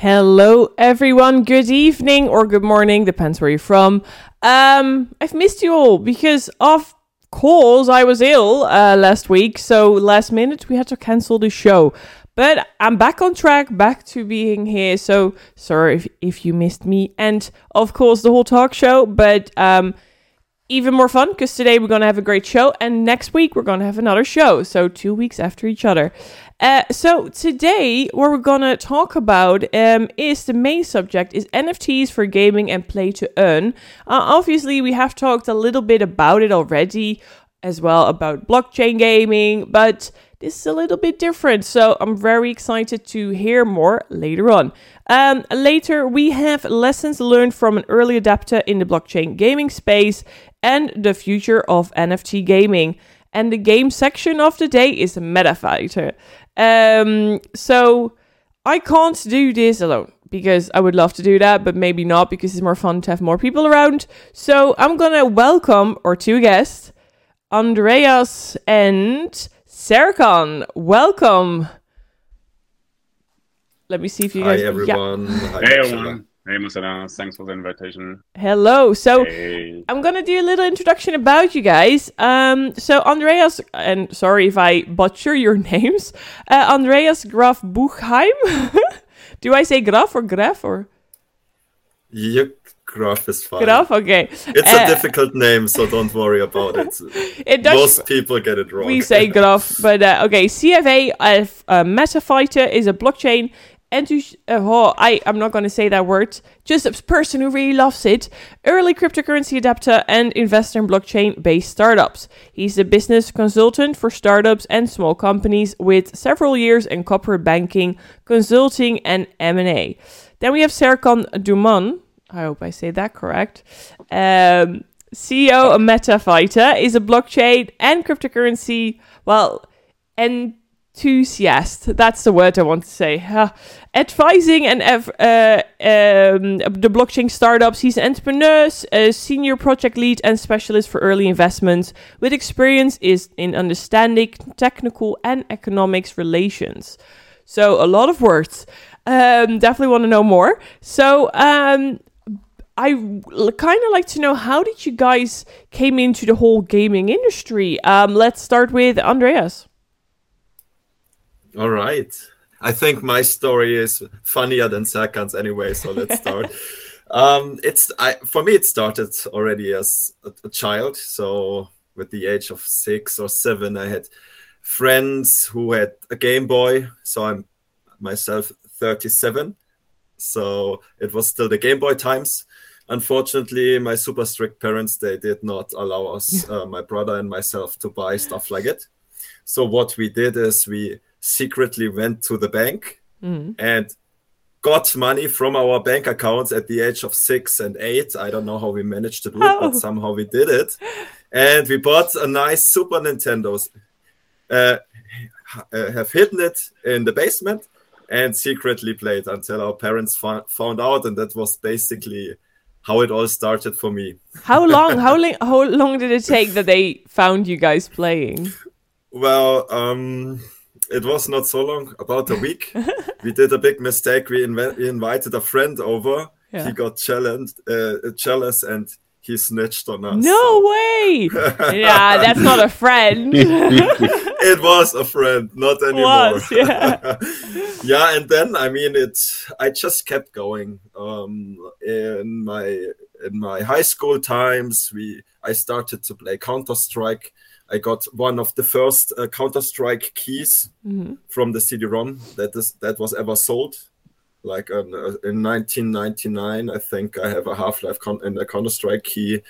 Hello, everyone. Good evening or good morning, depends where you're from. Um, I've missed you all because of course I was ill uh, last week, so last minute we had to cancel the show. But I'm back on track, back to being here. So sorry if, if you missed me, and of course the whole talk show. But um, even more fun because today we're going to have a great show, and next week we're going to have another show. So two weeks after each other. Uh, so today, what we're gonna talk about um, is the main subject is NFTs for gaming and play to earn. Uh, obviously, we have talked a little bit about it already, as well about blockchain gaming, but this is a little bit different. So I'm very excited to hear more later on. Um, later, we have lessons learned from an early adapter in the blockchain gaming space and the future of NFT gaming. And the game section of the day is MetaFighter. Um, so I can't do this alone because I would love to do that, but maybe not because it's more fun to have more people around. So I'm gonna welcome our two guests, Andreas and Serkan. Welcome. Let me see if you guys. Hi everyone. Yeah. Hi, Hey everyone. Hey Marcela, thanks for the invitation. Hello. So Hey. I'm gonna do a little introduction about you guys. Um, so Andreas, and sorry if I butcher your names, uh, Andreas Graf Buchheim. do I say Graf or Graf or Your graph is fine. Graf? Okay. It's Uh, a difficult name, so don't worry about it. it does, Most people get it wrong. we say Graf, but uh, okay. CFA of uh, MetaFighter is a blockchain. Enthus- uh, oh, I, I'm not going to say that word. Just a person who really loves it. Early cryptocurrency adapter and investor in blockchain based startups. He's a business consultant for startups and small companies with several years in corporate banking, consulting, and M&A. Then we have Serkan Duman. I hope I say that correct. Um, CEO of MetaFighter is a blockchain and cryptocurrency, well, enthusiast. That's the word I want to say. Huh. Advising and ev- uh, um, the blockchain startups. He's an entrepreneur, a senior project lead, and specialist for early investments with experience is in understanding technical and economics relations. So a lot of words. Um, definitely want to know more. So um, I kind of like to know how did you guys came into the whole gaming industry? Um, let's start with Andreas. All right. I think my story is funnier than Serkan's anyway, so let's start. um, it's I for me it started already as a, a child. So with the age of six or seven, I had friends who had a Game Boy. So I'm myself 37. So it was still the Game Boy times. Unfortunately, my super strict parents they did not allow us, uh, my brother and myself, to buy stuff like it. So what we did is we secretly went to the bank Mm. and got money from our bank accounts at the age of six and eight. I don't know how we managed to do it, Oh. but somehow we did it. And we bought a nice Super Nintendo. Uh, uh, have hidden it in the basement and secretly played until our parents fo- found out, and that was basically how it all started for me. How long? How long? How long did it take that they found you guys playing? Well, um, it was not so long, about a week. we did a big mistake. We, inv- we invited a friend over. Yeah. He got challenged, uh, jealous, and he snitched on us. No way! yeah, that's not a friend. it was a friend, not anymore. Was, yeah. yeah, and then I mean, it. I just kept going. Um, in my in my high school times, we I started to play Counter Strike. I got one of the first uh, Counter Strike keys Mhm. from the CD-ROM that is that was ever sold. Like um, uh, in 1999, I think I have a Half-Life con- and a Counter Strike key.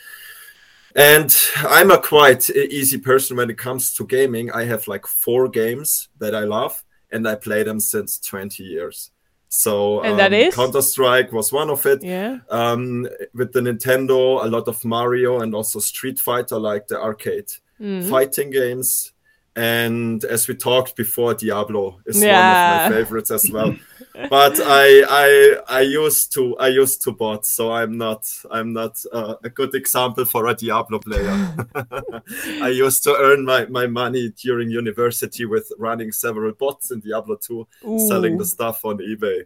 And I'm a quite easy person when it comes to gaming. I have like four games that I love, and I play them since 20 years. So And that is? Counter Strike was one of it. Yeah. Um, with the Nintendo, a lot of Mario and also Street Fighter, like the arcade Mhm. fighting games. And as we talked before, Diablo is Yeah. one of my favorites as well. but I, I, I used to, I used to bot, so I'm not, I'm not uh, a good example for a Diablo player. I used to earn my, my money during university with running several bots in Diablo 2, selling the stuff on eBay.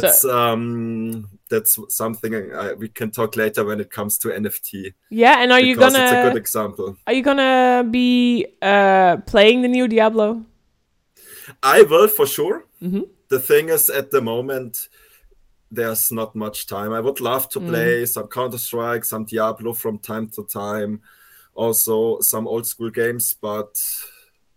That's so, um that's something I, we can talk later when it comes to NFT. Yeah, and are you gonna? It's a good example. Are you gonna be uh playing the new Diablo? I will for sure. Mm-hmm. The thing is, at the moment, there's not much time. I would love to mm. play mm. some Counter Strike, some Diablo from time to time, also some old school games, but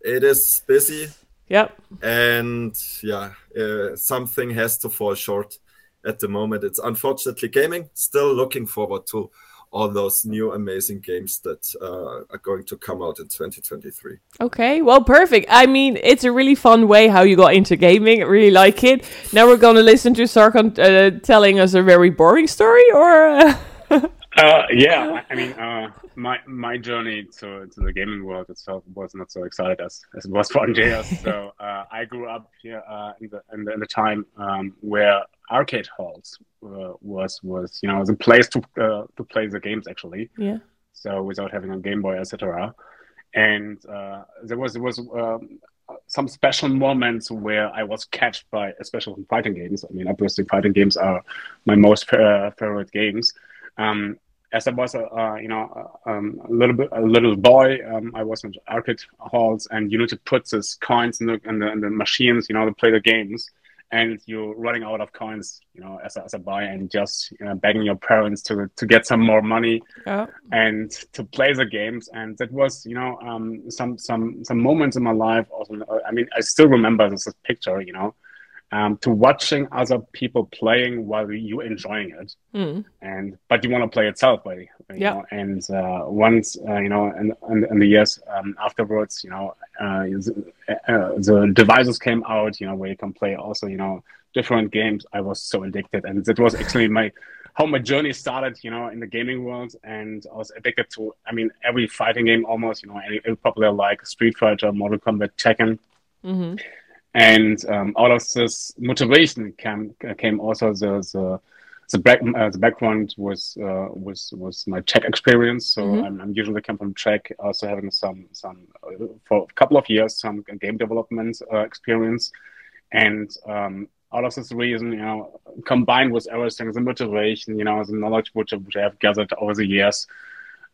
it is busy. Yep. And yeah, uh, something has to fall short at the moment. It's unfortunately gaming. Still looking forward to all those new amazing games that uh, are going to come out in 2023. Okay, well, perfect. I mean, it's a really fun way how you got into gaming. I really like it. Now we're going to listen to Serkan uh, telling us a very boring story, or. Uh, yeah, I mean, uh, my my journey to, to the gaming world itself was not so excited as, as it was for Andreas. so uh, I grew up here uh, in the, in, the, in the time um, where arcade halls uh, was was you know the place to uh, to play the games actually. Yeah. So without having a Game Boy, etc. And there was there was um, some special moments where I was catched by, especially fighting games. I mean, obviously, fighting games are my most favorite games. Um, as I was a uh, you know um, a little bit a little boy, um, I was in arcade halls, and you need to put these coins in the, in the, in the machines, you know, to play the games, and you're running out of coins, you know, as a, as a boy, and just you know, begging your parents to to get some more money yeah. and to play the games, and that was you know um, some some some moments in my life. Also, I mean, I still remember this picture, you know um, to watching other people playing while you enjoying it. Mm. And but you want to play itself, buddy. Yeah. Know? And uh, once uh, you know, and in, in, in, the years um, afterwards, you know, uh, uh, the devices came out, you know, where you can play also, you know, different games. I was so addicted, and that was actually my how my journey started, you know, in the gaming world, and I was addicted to, I mean, every fighting game almost, you know, any popular like Street Fighter, Mortal Kombat, Tekken. Mm-hmm and um, out of this motivation came came also the the the, back, uh, the background was uh, was was my Czech experience. So mm-hmm. I'm, I'm, usually come from Czech, also having some some uh, for a couple of years some game development uh, experience, and um, out of this reason, you know, combined with everything, the motivation, you know, the knowledge which, which I have gathered over the years,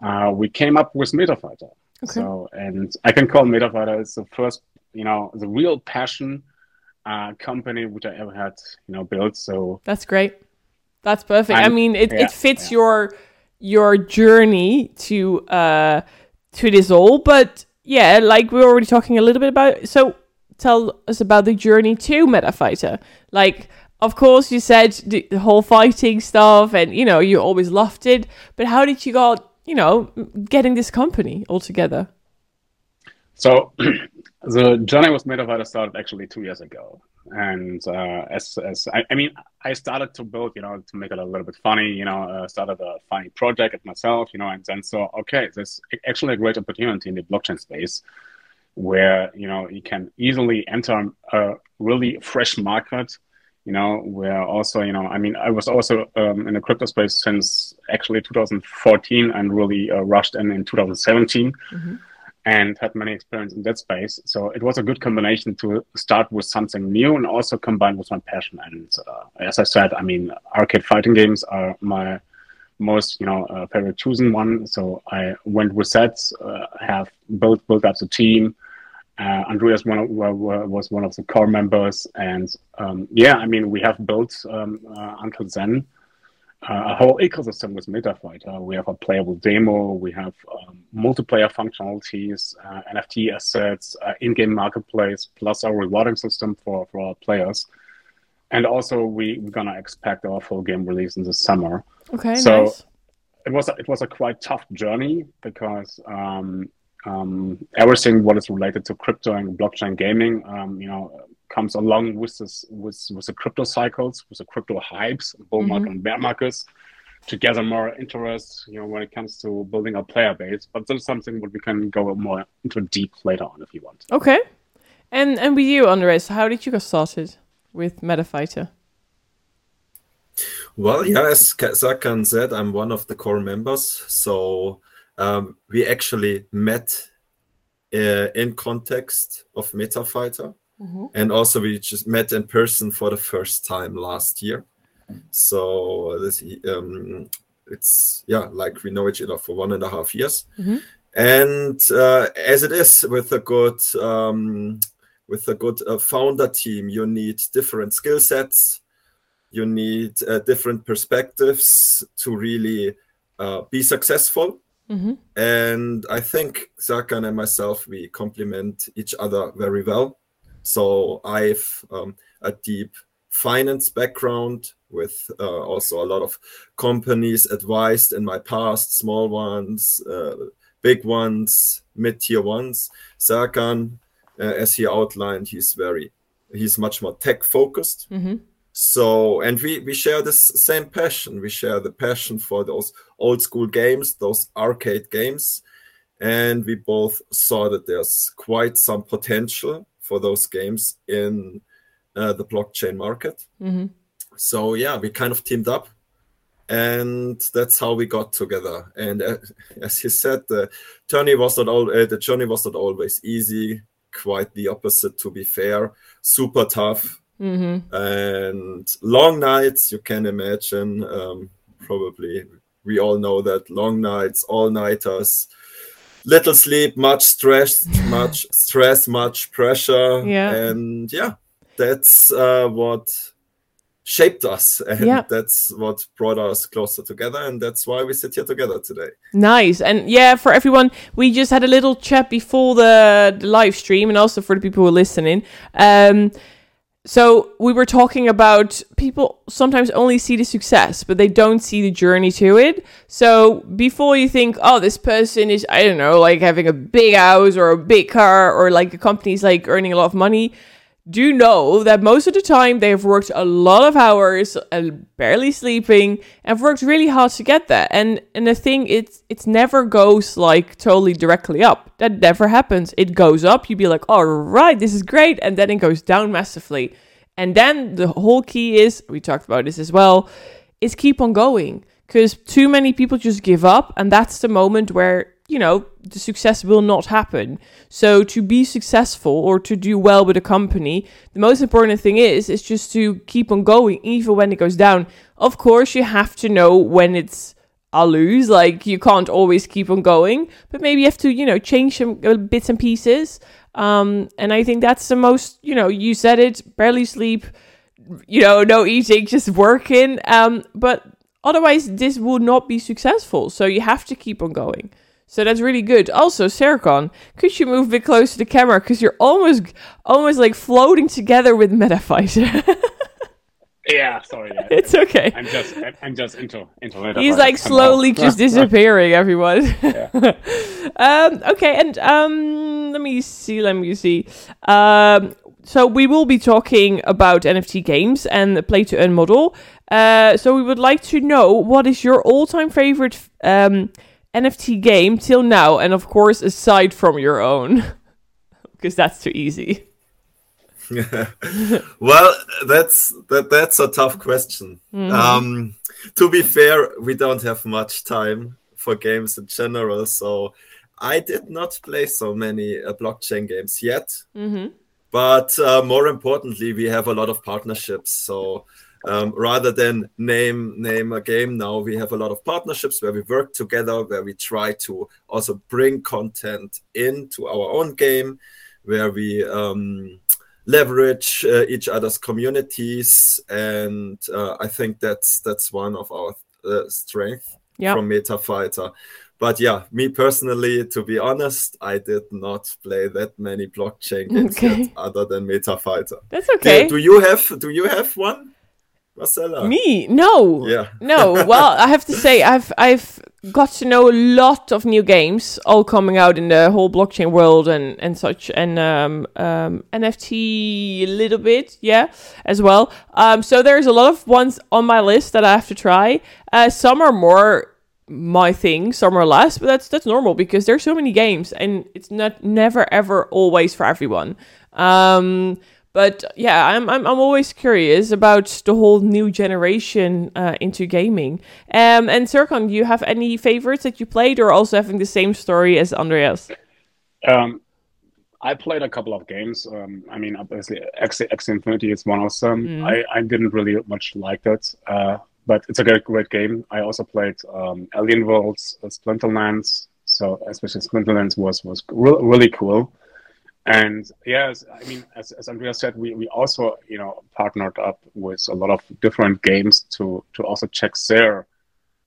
uh, we came up with MetaFighter. Okay. So, and I can call MetaFighter as the first you know the real passion uh, company which I ever had you know built. So that's great. That's perfect. I'm, i mean, it, yeah, it fits yeah. your your journey to uh to this all, but yeah, like we are already talking a little bit about. So tell us about the journey to MetaFighter. Like, of course, you said the, the whole fighting stuff, and you know you always loved it. But how did you got you know getting this company all together? So the journey was made of I started actually two years ago, and uh, as as I, I, mean, I started to build, you know, to make it a little bit funny, you know, uh, started a funny project at myself, you know, and then so okay, there's actually a great opportunity in the blockchain space where you know you can easily enter a really fresh market you know where also you know i mean i was also um, in the crypto space since actually 2014 and really uh, rushed in in 2017 mm-hmm and had many experience in that space. So it was a good combination to start with something new and also combine with my passion. And uh, as I said, I mean, arcade fighting games are my most, you know, uh, favorite chosen one. So I went with that, uh, have built built up the team. Uh, Andreas one of, was one of the core members, and um, yeah, I mean, we have built um, uh, until then a whole ecosystem with MetaFighter. We have a playable demo, we have um, multiplayer functionalities, uh, NFT assets, uh, in-game marketplace, plus our rewarding system for, for our players. And also, we, we're gonna expect our full game release in the summer. Okay, so nice. it was a, it was a quite tough journey because um, um, everything what is related to crypto and blockchain gaming, um, you know, comes along with this with with the crypto cycles, with the crypto hypes, bull mm-hmm. market and bear markets, to gather more interest, you know, when it comes to building a player base. But that's something that we can go more into deep later on if you want. Okay. And and with you, Andreas, how did you get started with MetaFighter? Well, yeah, as Serkan said, I'm one of the core members. So um, we actually met uh, in context of MetaFighter. And also we just met in person for the first time last year. So this um, it's yeah, like we know each other for one and a half years, and uh, as it is with a good um, with a good uh, founder team, you need different skill sets, you need uh, different perspectives to really uh, be successful. And I think Serkan and myself we complement each other very well. So I've um, a deep finance background with uh, also a lot of companies advised in my past, small ones, uh, big ones, mid-tier ones. Serkan, uh, as he outlined, he's very, he's much more tech focused. So, and we we share this same passion. We share the passion for those old school games, those arcade games, and we both saw that there's quite some potential for those games in uh, the blockchain market. So yeah, we kind of teamed up, and that's how we got together. And uh, as he said, the journey was not all uh, the journey was not always easy. Quite the opposite, to be fair. Super tough and long nights. You can imagine. Um, probably we all know that long nights, all nighters. Little sleep, much stress, much stress, much pressure, Yeah. and yeah, that's uh, what shaped us and Yeah. that's what brought us closer together and that's why we sit here together today Nice. And yeah, for everyone, we just had a little chat before the, the live stream and also for the people who are listening. Um, so we were talking about people sometimes only see the success, but they don't see the journey to it. So before you think, oh, this person is, I don't know, like having a big house or a big car or like a company's like earning a lot of money, do you know that most of the time they have worked a lot of hours and barely sleeping and worked really hard to get there. And and the thing it's it's never goes like totally directly up. That never happens. It goes up, you'd be like, all right, this is great, and then it goes down massively. And then the whole key is we talked about this as well, is keep on going. Because too many people just give up, and that's the moment where you know, the success will not happen. So to be successful or to do well with a company, the most important thing is is just to keep on going even when it goes down. Of course, you have to know when it's a lose, like you can't always keep on going, but maybe you have to, you know, change some uh, bits and pieces. Um, and I think that's the most, you know, you said it, barely sleep, you know, no eating, just working. Um, but otherwise this will not be successful. So you have to keep on going. So that's really good. Also, Serkan, could you move a bit closer to the camera because you're almost, almost like floating together with MetaFighter. Yeah, sorry. Yeah. it's okay. I'm just I'm- just into into it. He's like slowly just disappearing, everyone. um, okay, and um, let me see. Let me see. Um, so we will be talking about NFT games and the play to earn model. Uh, so we would like to know what is your all-time favorite um, NFT game till now, and of course, aside from your own, because that's too easy. well that's that that's a tough question. Um to be fair we don't have much time for games in general so i did not play so many uh, blockchain games yet. But uh, more importantly we have a lot of partnerships so um, rather than name name a game now we have a lot of partnerships where we work together where we try to also bring content into our own game where we um, leverage uh, each other's communities and uh, i think that's that's one of our uh, strength Yeah. from MetaFighter but yeah me personally to be honest i did not play that many blockchain games Okay. other than MetaFighter That's okay. do, do you have do you have one marcella Me? No. Yeah. no. Well, I have to say, I've I've got to know a lot of new games, all coming out in the whole blockchain world and and such, and um, um, NFT a little bit, yeah, as well. Um, so there's a lot of ones on my list that I have to try. Uh, some are more my thing, some are less, but that's that's normal because there's so many games, and it's not never ever always for everyone. Um, but yeah, I'm, I'm I'm always curious about the whole new generation uh, into gaming. Um, and Serkan, do you have any favorites that you played, or also having the same story as Andreas? Um, I played a couple of games. Um, I mean, obviously, Axie, Axie Infinity is one of them. Mm. I, I didn't really much like that, uh, but it's a great, great game. I also played um, Alien Worlds, uh, Splinterlands. So especially Splinterlands was was re- really cool. And yes, I mean, as, as Andrea said, we, we also you know partnered up with a lot of different games to to also check their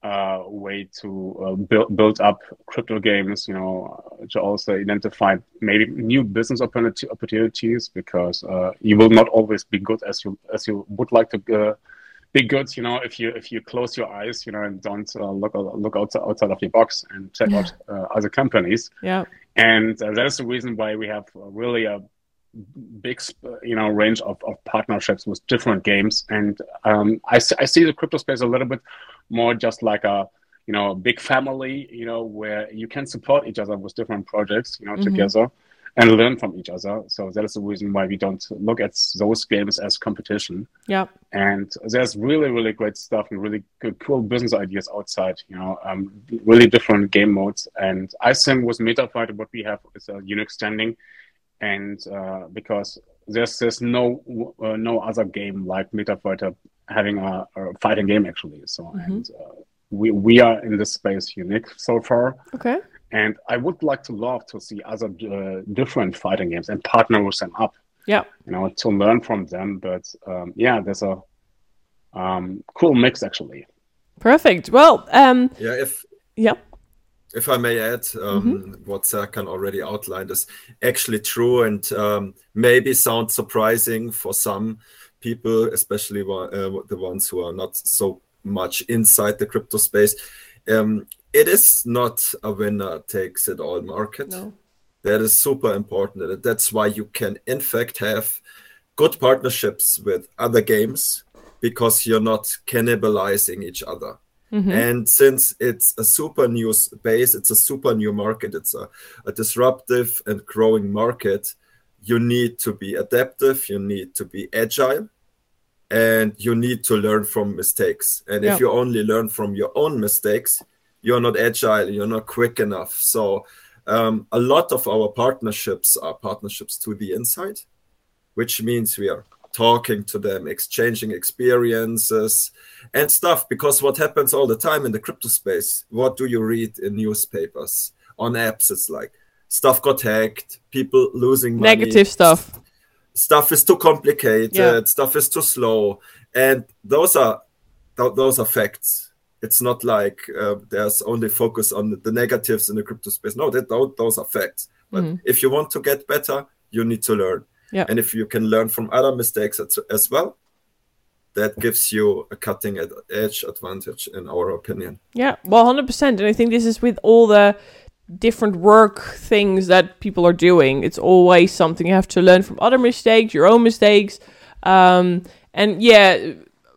uh, way to uh, build build up crypto games. You know, to also identify maybe new business opportunities because uh, you will not always be good as you as you would like to uh, be good. You know, if you if you close your eyes, you know, and don't uh, look look outside, outside of your box and check yeah. out uh, other companies. Yeah. And uh, that is the reason why we have really a big, you know, range of, of partnerships with different games. And um, I, I see the crypto space a little bit more just like a, you know, a big family, you know, where you can support each other with different projects, you know, mm-hmm. together and learn from each other. So that is the reason why we don't look at those games as competition. Yeah. And there's really, really great stuff and really good, cool business ideas outside, you know, um, really different game modes. And I think with MetaFighter, what we have is a unique standing. And uh, because there's there's no uh, no other game like MetaFighter having a, a fighting game actually. So mm-hmm. and uh, we we are in this space unique so far. Okay. And I would like to love to see other uh, different fighting games and partner with them up. Yeah. You know, to learn from them. But um, yeah, there's a um, cool mix actually. Perfect. Well, um, yeah, if yeah. If I may add, um, mm-hmm. what Serkan already outlined is actually true and um, maybe sounds surprising for some people, especially uh, the ones who are not so much inside the crypto space. Um, it is not a winner takes it all market. No. That is super important. That's why you can, in fact, have good partnerships with other games because you're not cannibalizing each other. Mm-hmm. And since it's a super new space, it's a super new market, it's a, a disruptive and growing market, you need to be adaptive, you need to be agile, and you need to learn from mistakes. And if you only learn from your own mistakes, you're not agile, you're not quick enough. So um, a lot of our partnerships are partnerships to the inside, which means we are talking to them, exchanging experiences and stuff. Because what happens all the time in the crypto space, what do you read in newspapers, on apps? It's like stuff got hacked, people losing money. Negative stuff. Stuff is too complicated, yeah. stuff is too slow. And those are those are facts it's not like uh, there's only focus on the negatives in the crypto space. No, that those are facts. But mm-hmm. if you want to get better, you need to learn. Yeah. And if you can learn from other mistakes as well, that gives you a cutting edge advantage, in our opinion. Yeah, well, hundred percent. And I think this is with all the different work things that people are doing. It's always something you have to learn from other mistakes, your own mistakes. Um, and yeah,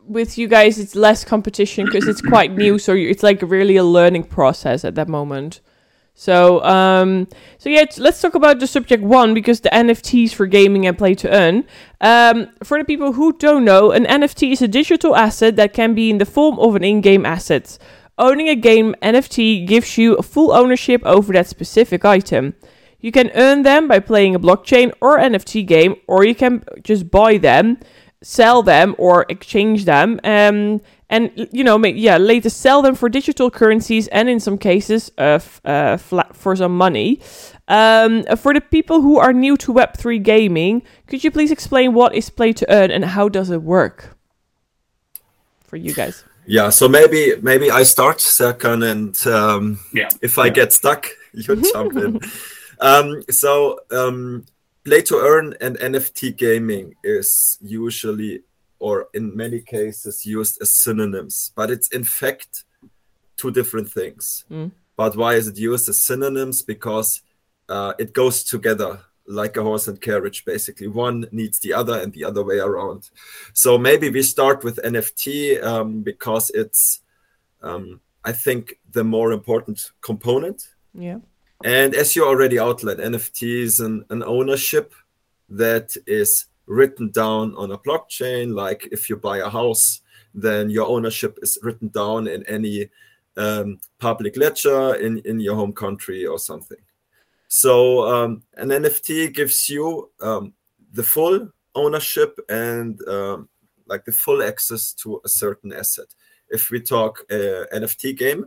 with you guys, it's less competition because it's quite new. So it's like really a learning process at that moment. So, um, so yeah, let's talk about the subject one because the NFTs for gaming and play to earn. Um, for the people who don't know, an NFT is a digital asset that can be in the form of an in-game asset. Owning a game NFT gives you full ownership over that specific item. You can earn them by playing a blockchain or NFT game, or you can just buy them sell them or exchange them um, and you know yeah later sell them for digital currencies and in some cases uh, f- uh, for some money. Um, for the people who are new to web3 gaming could you please explain what is play to earn and how does it work? For you guys yeah so maybe maybe i start Serkan and um, yeah if i yeah. get stuck you jump in um, so um, play to earn and NFT gaming is usually or in many cases used as synonyms, but it's in fact two different things. Mm. But why is it used as synonyms? Because uh, it goes together like a horse and carriage, basically. One needs the other and the other way around. So maybe we start with NFT um, because it's, um, I think, the more important component. Yeah. And as you already outlined, NFT is an, an ownership that is written down on a blockchain. Like if you buy a house, then your ownership is written down in any um, public ledger in, in your home country or something. So um, an NFT gives you um, the full ownership and um, like the full access to a certain asset. If we talk uh, NFT game,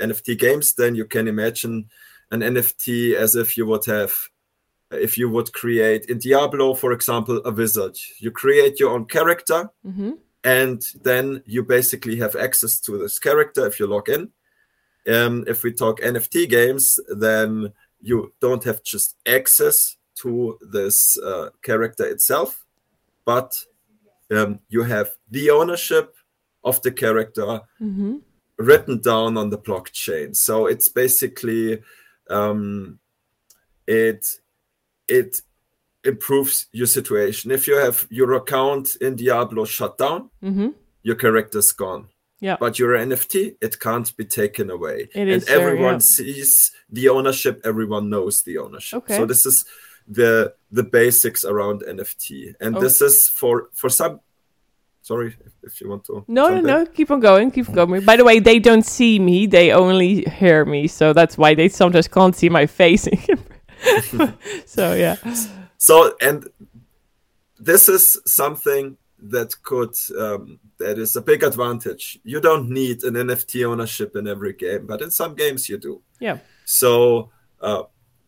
NFT games, then you can imagine an NFT as if you would have, if you would create in Diablo, for example, a wizard. You create your own character, Mm-hmm. and then you basically have access to this character if you log in. Um, if we talk NFT games, then you don't have just access to this uh, character itself, but um, you have the ownership of the character Mm-hmm. written down on the blockchain. So it's basically um, it it improves your situation. If you have your account in Diablo shut down, Mm-hmm. your character's gone. Yeah. But your NFT, it can't be taken away. It and everyone yeah. sees the ownership, everyone knows the ownership. Okay. So this is the the basics around NFT. And Oh. this is for for some sorry if you want to No, no, in. no. Keep on going. Keep on going. By the way, they don't see me. They only hear me. So that's why they sometimes can't see my face. so yeah. so and this is something that could um, that is a big advantage. You don't need an nft ownership in every game but in some games you do. Yeah. so uh,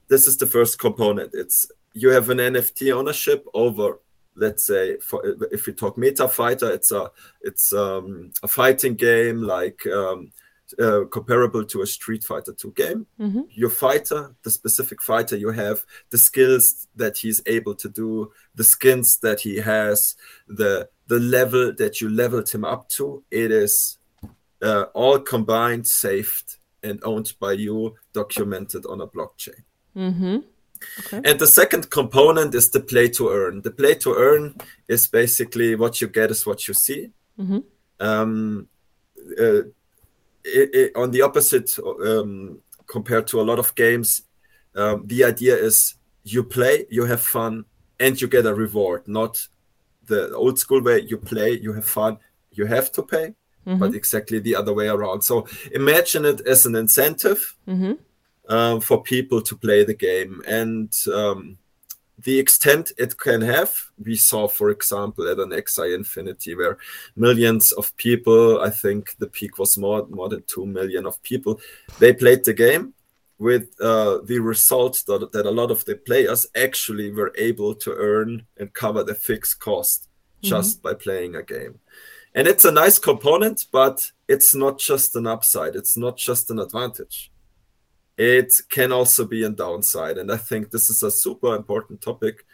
this is the first component. It's you have an nft ownership over let's say for if we talk MetaFighter it's a it's um, a fighting game like um, uh, comparable to a street fighter 2 game Mm-hmm. your fighter, the specific fighter you have, the skills that he's able to do, the skins that he has, the the level that you leveled him up to, it is uh, all combined, saved, and owned by you, documented on a blockchain. Mm-hmm. And the second component is the play to earn. The play to earn is basically what you get is what you see. Mhm. Um, uh, it, it, on the opposite, um, compared to a lot of games, um, the idea is you play, you have fun, and you get a reward. Not the old school way you play, you have fun, you have to pay, but exactly the other way around. So imagine it as an incentive Mm-hmm. um, for people to play the game and um, the extent it can have. We saw for example at an Axie Infinity where millions of people i think the peak was more more than 2 million of people they played the game with uh, the result that, that a lot of the players actually were able to earn and cover the fixed cost just by playing a game. And it's a nice component but it's not just an upside. It's not just an advantage it can also be a downside. And I think this is a super important topic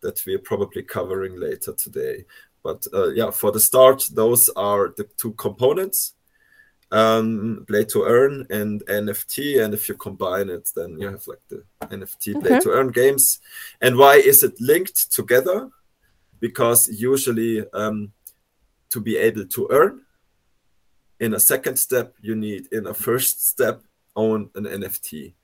that we're probably covering later today. But uh, yeah, for the start, those are the two components um, play to earn and NFT. And if you combine it, then you have like the NFT play Okay. to earn games. And why is it linked together? Because usually, um, to be able to earn, in a second step, you need in a first step own an NFT.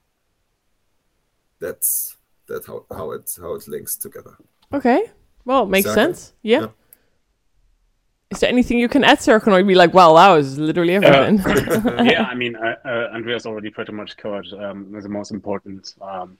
That's that how, how it how it links together. Okay. Well, it makes Exactly. sense. Yeah. Yeah. Is there anything you can add, Serkan? I be like, "Wow, that was literally everything? yeah, I mean, uh, uh, Andreas already pretty much covered um, the most important um,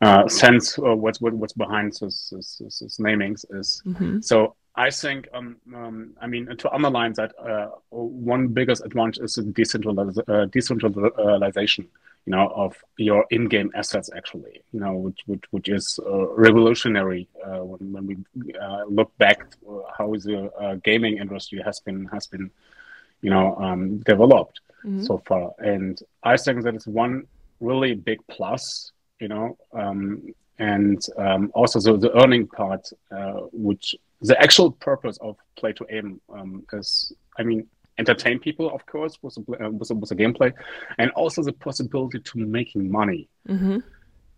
uh, sense of what's what, what's behind this, this, this, this namings is. Mhm. So I think, um, um, I mean, to underline that, uh, one biggest advantage is the decentraliz- uh, decentralization, you know, of your in-game assets. Actually, you know, which which, which is uh, revolutionary uh, when when we uh, look back to how the uh, gaming industry has been has been, you know, um, developed so far. And I think that is one really big plus, you know, um, and um, also the, the earning part, uh, which the actual purpose of play to earn um, is, I mean, entertain people, of course, with a, uh, with, a, with a gameplay, and also the possibility to making money, Mhm.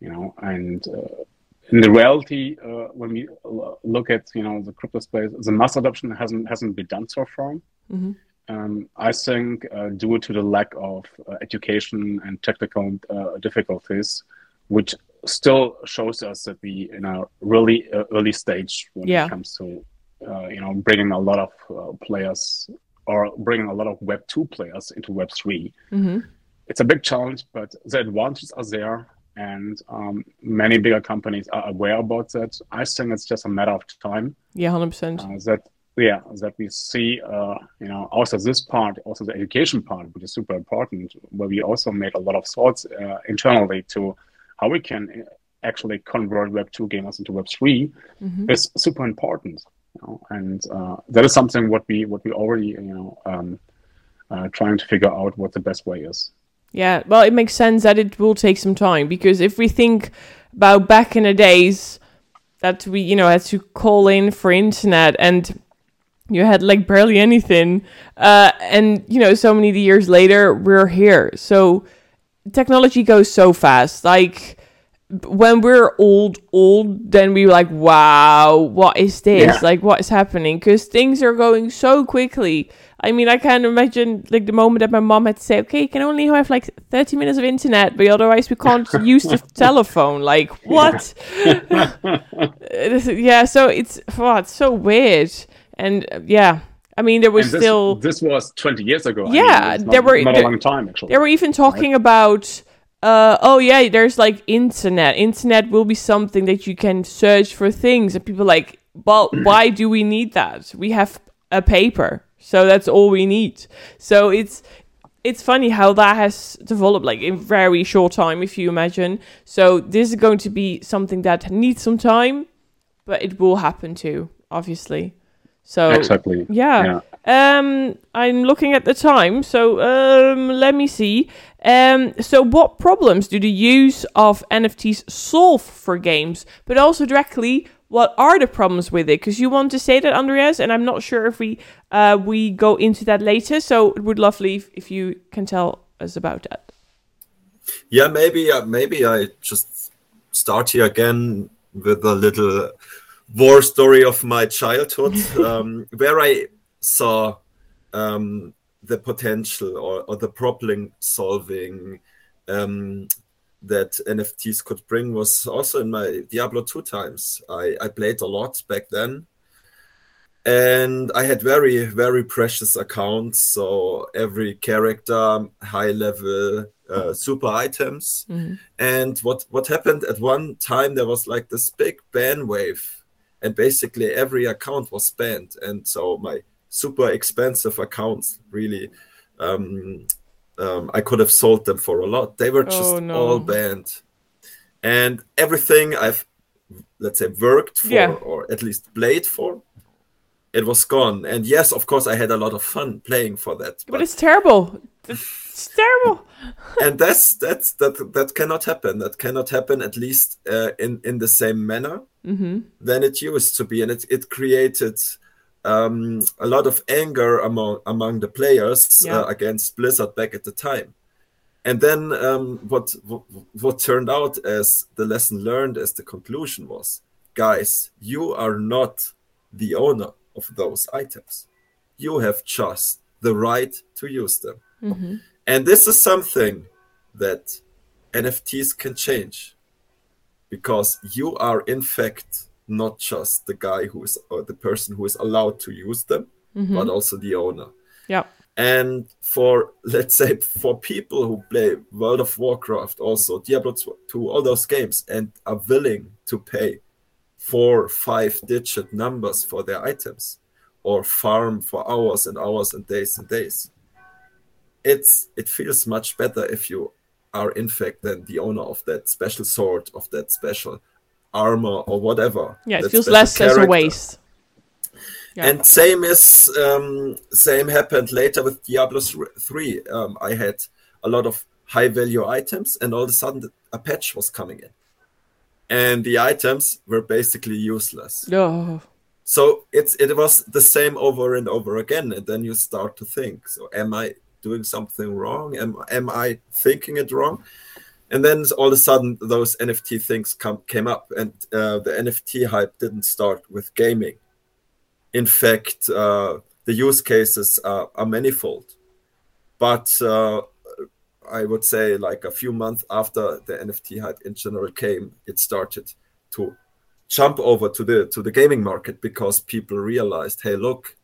you know, and uh, in the reality, uh, when we look at you know the crypto space, the mass adoption hasn't hasn't been done so far. Mhm. Um, I think uh, due to the lack of uh, education and technical uh, difficulties, which still shows us that we in a really uh, early stage when Yeah. it comes to uh, you know bringing a lot of uh, players or bringing a lot of Web two players into Web three. Mhm. It's a big challenge, but the advantages are there. and um, many bigger companies are aware about that. I think it's just a matter of time. Yeah, hundred percent. Uh, that yeah, that we see, uh, you know, also this part, also the education part, which is super important, where we also made a lot of thoughts uh, internally to how we can actually convert Web two gamers into Web 3 mm-hmm. is super important. You know? And uh, that is something what we what we already you know um, uh, trying to figure out what the best way is. Yeah, well, it makes sense that it will take some time because if we think about back in the days that we, you know, had to call in for internet and you had like barely anything, uh, and you know, so many years later we're here. So technology goes so fast. Like when we're old, old, then we like, wow, what is this? Yeah. Like, what is happening? Because things are going so quickly. I mean, I can't imagine like the moment that my mom had to say, "Okay, you can only have like thirty minutes of internet, but otherwise we can't use the telephone." Like what? yeah, so it's oh, it's so weird, and uh, yeah. I mean, there was this, still. This was twenty years ago. Yeah, I mean, there were not a long time actually. They were even talking right? about uh, oh yeah, there's like internet. Internet will be something that you can search for things, and people like, well, why do we need that? We have a paper. So that's all we need. So it's it's funny how that has developed like in very short time if you imagine. So this is going to be something that needs some time, but it will happen too, obviously. So exactly. Yeah. yeah. Um I'm looking at the time. So um let me see. Um so what problems do the use of NFTs solve for games, but also directly what are the problems with it? Because you want to say that, Andreas, and I'm not sure if we uh, we go into that later. So it would lovely if, if you can tell us about that. Yeah, maybe uh, maybe I just start here again with a little war story of my childhood, um, where I saw um, the potential or, or the problem solving um, that NFTs could bring was also in my Diablo 2 times. I, I played a lot back then. And I had very, very precious accounts. So every character, high level, uh, super items. Mm-hmm. And what, what happened at one time, there was like this big ban wave. And basically every account was banned. And so my super expensive accounts really um, um, I could have sold them for a lot. They were just oh, no. all banned, and everything I've let's say worked for yeah. or at least played for, it was gone. And yes, of course, I had a lot of fun playing for that. But, but it's terrible. It's terrible. and that's that's that that cannot happen. That cannot happen at least uh, in in the same manner mm-hmm. than it used to be, and it it created um, a lot of anger among among the players yeah. uh, against Blizzard back at the time. And then um, what, what what turned out as the lesson learned as the conclusion was, guys, you are not the owner of those items. You have just the right to use them. Mm-hmm. And this is something that NFTs can change because you are in fact not just the guy who is or the person who is allowed to use them, mm-hmm. but also the owner. Yeah. And for let's say for people who play World of Warcraft, also Diablo 2, all those games, and are willing to pay four, five digit numbers for their items, or farm for hours and hours and days and days, it's it feels much better if you are in fact then the owner of that special sword of that special armor or whatever. Yeah, it feels less character. as a waste. Yeah. And same is um, same happened later with Diablo three. Um, I had a lot of high value items, and all of a sudden a patch was coming in, and the items were basically useless. Oh. So it's it was the same over and over again, and then you start to think: so am I doing something wrong? Am am I thinking it wrong? and then all of a sudden those nft things come came up and uh, the nft hype didn't start with gaming in fact uh, the use cases are, are manifold but uh, i would say like a few months after the nft hype in general came it started to jump over to the to the gaming market because people realized hey look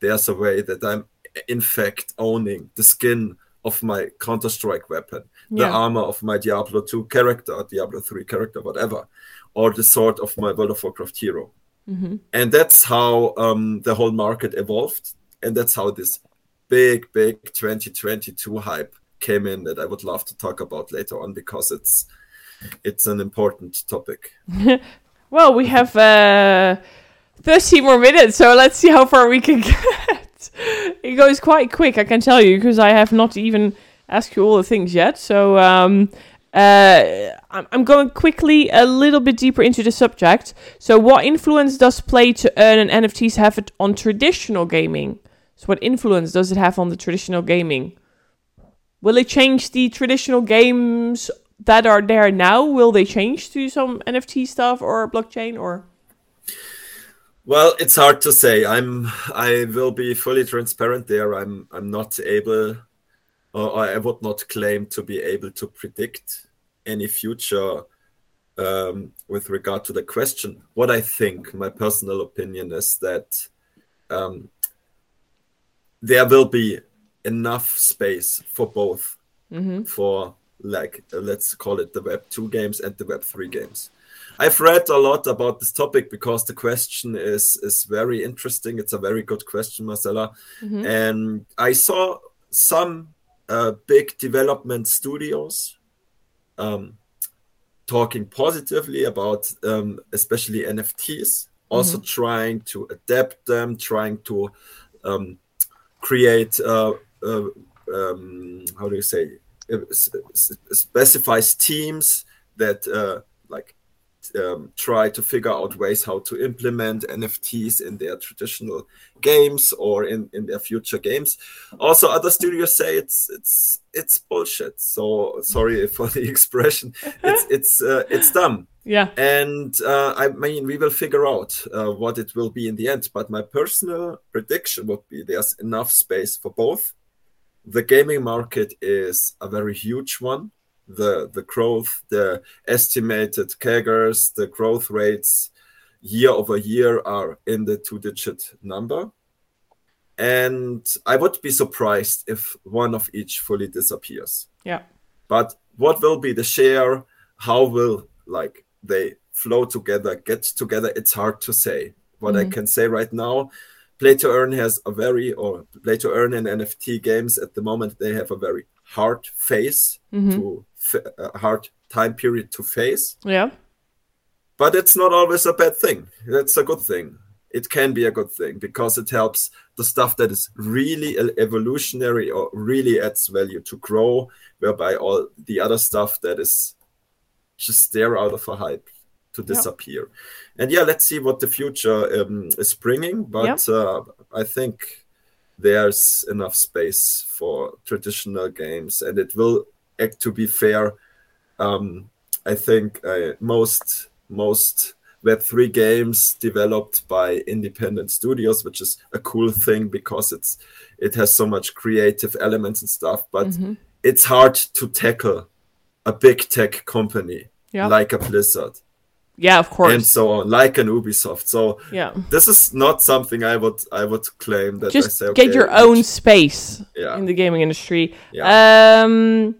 there's a way that i'm in fact owning the skin of my Counter Strike weapon, the armor of my Diablo 2 character, Diablo 3 character, whatever, or the sword of my World of Warcraft hero. Mm-hmm. And that's how um, the whole market evolved. And that's how this big, big 2022 hype came in that I would love to talk about later on because it's it's an important topic. Well, we have uh, 30 more minutes, so let's see how far we can get. it goes quite quick, I can tell you, because I have not even asked you all the things yet. So um, uh, I'm, going quickly a little bit deeper into the subject. So, what influence does play to earn and NFTs have it on traditional gaming? So, what influence does it have on the traditional gaming? Will it change the traditional games that are there now? Will they change to some NFT stuff or blockchain or? Well, it's hard to say. I'm I will be fully transparent there. I'm I'm not able or I would not claim to be able to predict any future um, with regard to the question. What I think, my personal opinion is that um, there will be enough space for both Mm-hmm. for like uh, let's call it the web 2 games and the web 3 games i've read a lot about this topic because the question is is very interesting. It's a very good question marcella. Mm-hmm. and i saw some uh, big development studios um, talking positively about um, especially nfts also trying to adapt them trying to um, create uh, uh, um, how do you say uh, specifies teams that uh, um, try to figure out ways how to implement NFTs in their traditional games or in, in their future games. Also, other studios say it's it's it's bullshit. So sorry for the expression. It's it's uh, it's dumb Yeah. and uh, I mean we will figure out uh, what it will be in the end. But my personal prediction would be there's enough space for both. The gaming market is a very huge one. The the growth, the estimated CAGRs, the growth rates year over year are in the two digit number. And I would be surprised if one of each fully disappears. Yeah. but what will be the share? How will like they flow together get together? It's hard to say. What i mm-hmm. can say right now play to earn has a very or play to earn in nft games at the moment they have a very hard phase to fa- a hard time period to face. Yeah. but it's not always a bad thing. That's a good thing. It can be a good thing because it helps the stuff that is really evolutionary or really adds value to grow whereby all the other stuff that is just there out of a hype to disappear. And yeah let's see what the future um, is bringing. But uh, i think there's enough space for traditional games and it will act to be fair um, I think uh, most most Web3 games developed by independent studios, which is a cool thing because it's it has so much creative elements and stuff. But Mm-hmm. it's hard to tackle a big tech company Yeah. like a Blizzard Yeah, of course. and so on, like an Ubisoft. So yeah. this is not something I would I would claim that I Just say. Okay, get your own space Yeah. in the gaming industry. Yeah. Um,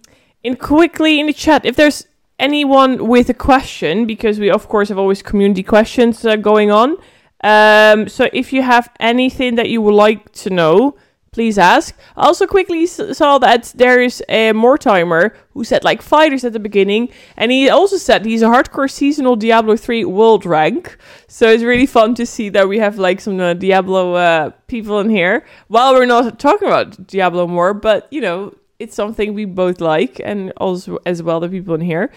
and quickly in the chat, if there's anyone with a question, because we of course have always community questions uh, going on. Um, so if you have anything that you would like to know, please ask. I also quickly saw that there is a more timer who said like fighters at the beginning, and he also said he's a hardcore seasonal Diablo 3 world rank. So it's really fun to see that we have like some uh, Diablo uh, people in here. While we're not talking about Diablo more, but you know, it's something we both like, and also as well the people in here.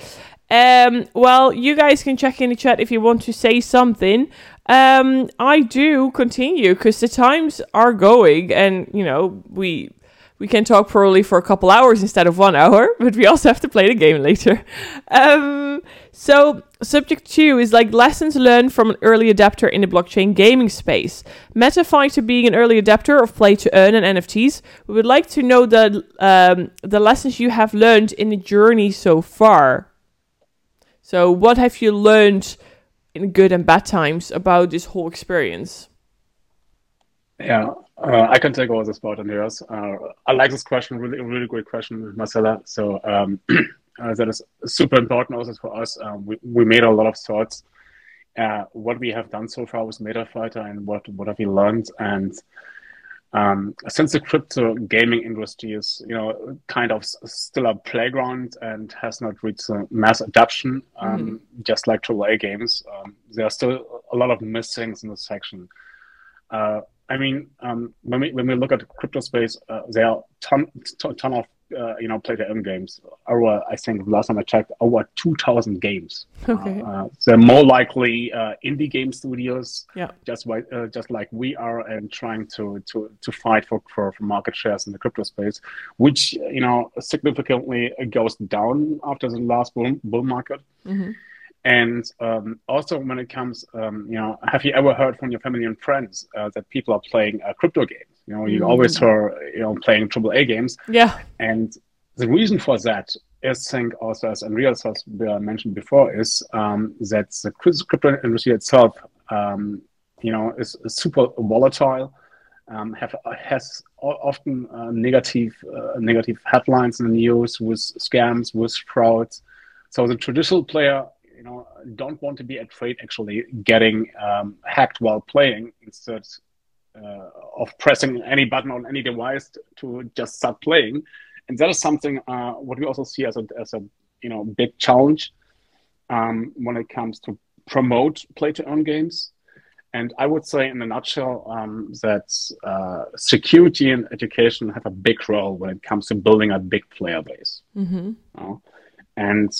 Um, well, you guys can check in the chat if you want to say something. Um, I do continue because the times are going, and you know we we can talk probably for a couple hours instead of one hour, but we also have to play the game later. Um, so subject two is like lessons learned from an early adapter in the blockchain gaming space. MetaFighter being an early adapter of play to earn and NFTs, we would like to know the um, the lessons you have learned in the journey so far. So, what have you learned in good and bad times about this whole experience? Yeah, Uh, I can take over spot on yours. Uh, I like this question, really, really great question, Marcella. So um, uh, that is super important also for us. Um, we, we made a lot of thoughts. Uh, what we have done so far with MetaFighter and what what have we learned and um, since the crypto gaming industry is you know kind of still a playground and has not reached mass adoption um, mm-hmm. just like AAA games um, there are still a lot of missings in this section uh, I mean, um, when we when we look at the crypto space, uh, there are ton ton, ton of uh, you know play to earn games. Over I think last time I checked, over two thousand games. Okay. Uh, they're more likely uh, indie game studios. Yeah. Just like uh, just like we are, and trying to to to fight for, for for market shares in the crypto space, which you know significantly goes down after the last bull bull market. Mm-hmm. And um, also, when it comes, um, you know, have you ever heard from your family and friends uh, that people are playing uh, crypto games? You know, you mm. always hear, you know, playing AAA games. Yeah. And the reason for that is, I think, also as Andreas has mentioned before, is um, that the crypto industry itself, um, you know, is, is super volatile. Um, have has often uh, negative uh, negative headlines in the news with scams, with frauds. So the traditional player you know don't want to be afraid actually getting um, hacked while playing instead uh, of pressing any button on any device to just start playing and that is something uh, what we also see as a, as a you know big challenge um, when it comes to promote play to earn games and I would say, in a nutshell, um, that uh, security and education have a big role when it comes to building a big player base. Mm-hmm. You know? And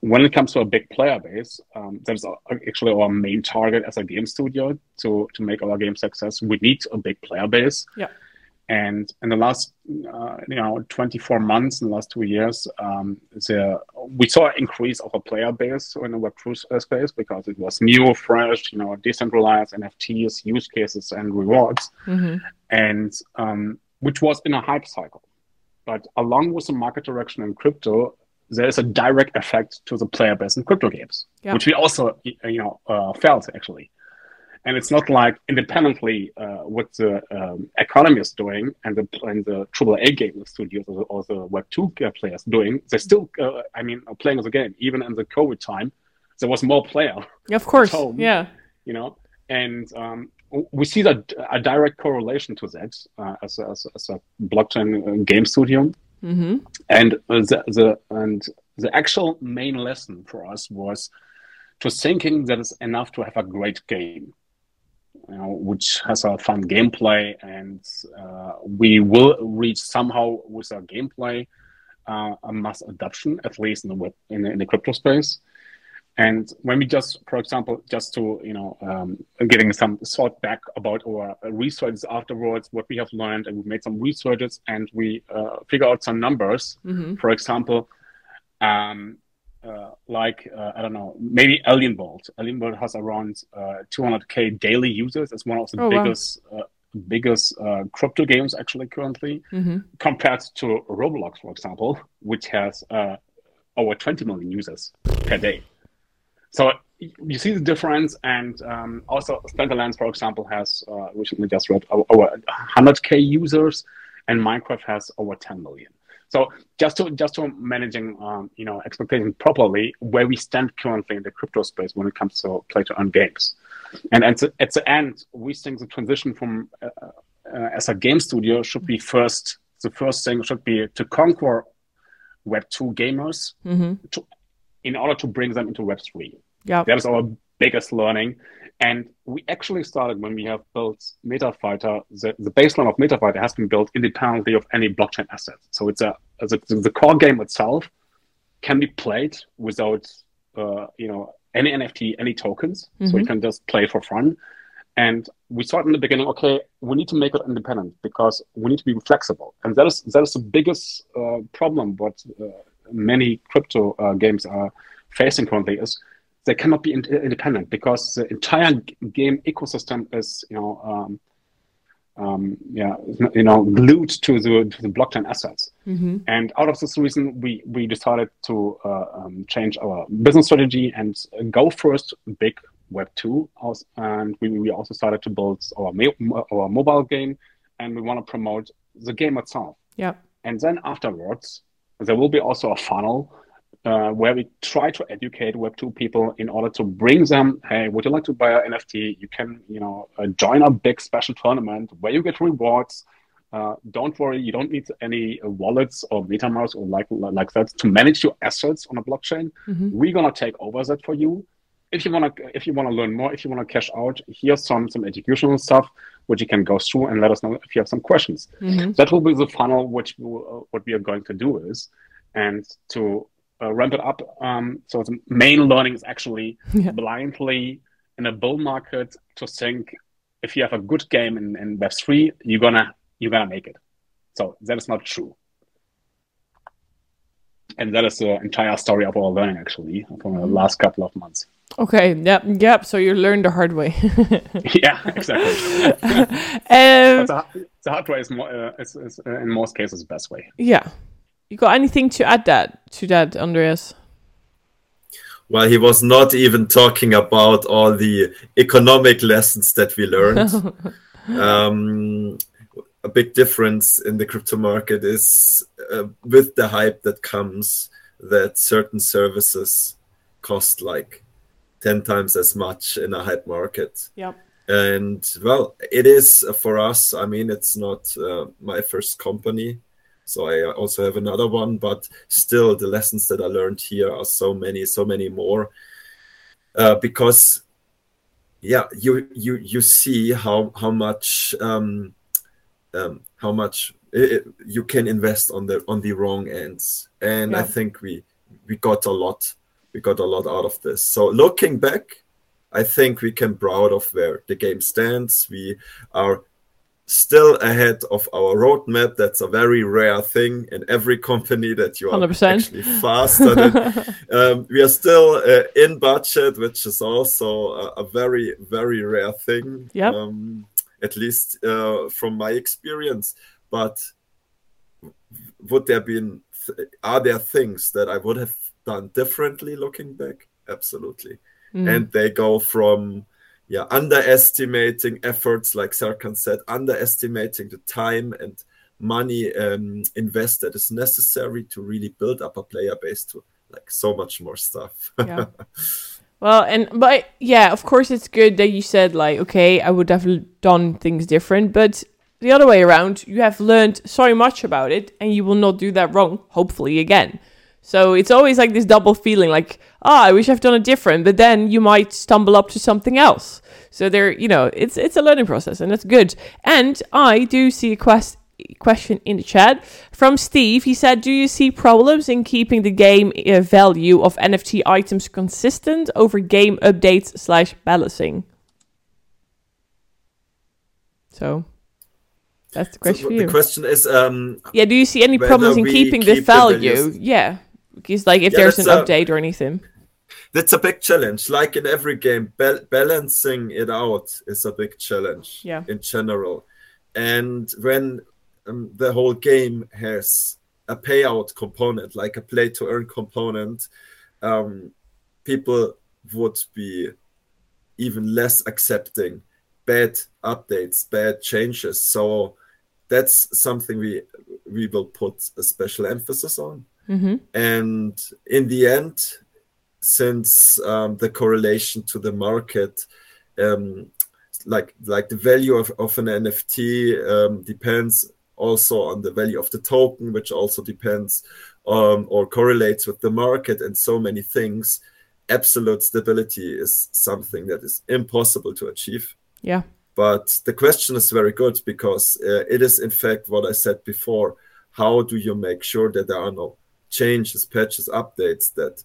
when it comes to a big player base, um, that is actually our main target as a game studio to to make our game success. We need a big player base. Yeah. And in the last, uh, you know, 24 months, in the last two years, um, the, we saw an increase of a player base in the Web2 space because it was new, fresh, you know, decentralized NFTs, use cases, and rewards, mm-hmm. and um, which was in a hype cycle. But along with the market direction in crypto, there is a direct effect to the player base in crypto games, yeah. which we also you know uh, felt actually. And it's not like independently uh, what the um, economy is doing and the and the AAA game studios or the, or the Web two players doing. They're still, uh, I mean, playing the game. Even in the COVID time, there was more player. Of course, home, yeah. You know, and um, we see that a direct correlation to that uh, as, a, as, a, as a blockchain uh, game studio Mm-hmm. And the, the and the actual main lesson for us was to thinking that it's enough to have a great game, you know, which has a fun gameplay, and uh, we will reach somehow with our gameplay uh, a mass adoption, at least in the web in in the crypto space. And when we just, for example, just to, you know, um, getting some thought back about our research afterwards, what we have learned, and we made some researches and we uh, figure out some numbers. Mm-hmm. For example, um, uh, like, uh, I don't know, maybe Alien World. Alien World has around 200K uh, daily users. It's one of the oh, biggest. Wow. Uh, biggest uh, crypto games actually currently mm-hmm. compared to roblox for example which has over 20 million users per day you see the difference, and um, also Splinterlands, for example, has uh, recently just read over 100k users, and Minecraft has over 10 million. So just to just to managing um, you know expectations properly, where we stand currently in the crypto space when it comes to play to earn games, and at the, at the end, we think the transition from uh, uh, as a game studio should be first. The first thing should be to conquer Web two gamers mm-hmm. to in order to bring them into Web3. Yeah. That is our biggest learning. And we actually started when we have built MetaFighter, the, the baseline of MetaFighter has been built independently of any blockchain asset. So it's a, the, the core game itself can be played without, uh, you know, any NFT, any tokens. Mm-hmm. So you can just play for fun. And we thought in the beginning, okay, we need to make it independent because we need to be flexible. And that is that is the biggest uh, problem what uh, many crypto uh, games are facing currently is they cannot be in- independent because the entire game ecosystem is, you know, um, um, yeah, you know, glued to the to the blockchain assets. Mm-hmm. And out of this reason, we we decided to uh, um, change our business strategy and go first big Web two, and we, we also started to build our our mobile game, and we want to promote the game itself. Yeah. And then afterwards, there will be also a funnel uh, where we try to educate Web2 people in order to bring them, hey, would you like to buy an NFT? You can, you know, uh, join a big special tournament where you get rewards. Uh, don't worry, you don't need any wallets or MetaMask or like like that to manage your assets on a blockchain. Mm-hmm. We're gonna take over that for you. If you wanna if you wanna learn more, if you wanna cash out, here's some some educational stuff which you can go through and let us know if you have some questions. Mm-hmm. That will be the funnel. Which uh, what we are going to do is, and to uh, ramp it up. Um, so the main learning is actually yeah. blindly in a bull market to think if you have a good game in, in Web three, you're gonna you're gonna make it. So that is not true. And that is the entire story of our learning actually from the last couple of months. Okay. Yep. Yep. So you learned the hard way. yeah. Exactly. um, the, the, hard way is, more, uh, is, is uh, in most cases the best way. Yeah. You got anything to add that to that, Andreas? Well, he was not even talking about all the economic lessons that we learned. um, a big difference in the crypto market is uh, with the hype that comes that certain services cost like 10 times as much in a hype market. Yep. And well, it is for us. I mean, it's not uh, my first company. So I also have another one, but still, the lessons that I learned here are so many, so many more. Uh, because, yeah, you you you see how how much um, um, how much it, you can invest on the on the wrong ends, and yeah. I think we we got a lot we got a lot out of this. So looking back, I think we can proud of where the game stands. We are still ahead of our roadmap. That's a very rare thing in every company that you are 100%. actually faster. than, um, we are still uh, in budget, which is also a, a very, very rare thing. Yeah. Um, at least uh, from my experience. But would there been are there things that I would have done differently looking back? Absolutely. Mm. And they go from yeah, underestimating efforts, like Serkan said, underestimating the time and money um, invested is necessary to really build up a player base to like so much more stuff. yeah. Well, and but yeah, of course it's good that you said like, okay, I would have done things different, but the other way around, you have learned so much about it, and you will not do that wrong, hopefully again. So it's always like this double feeling like, ah, oh, I wish I've done it different, but then you might stumble up to something else. So there, you know, it's it's a learning process and that's good. And I do see a quest question in the chat from Steve. He said, "Do you see problems in keeping the game uh, value of NFT items consistent over game updates slash balancing?" So that's the question. So the question is, um, yeah, do you see any problems in keeping keep the value? The yeah, because like if yeah, there's an a, update or anything. That's a big challenge. Like in every game, ba- balancing it out is a big challenge. Yeah. In general, and when um, the whole game has a payout component, like a play to earn component, um, people would be even less accepting bad updates, bad changes. So that's something we we will put a special emphasis on. Mm-hmm. And in the end, since um, the correlation to the market, um, like like the value of, of an NFT um, depends also on the value of the token, which also depends um, or correlates with the market and so many things. Absolute stability is something that is impossible to achieve. Yeah. But the question is very good because uh, it is, in fact, what I said before. How do you make sure that there are no changes, patches, updates that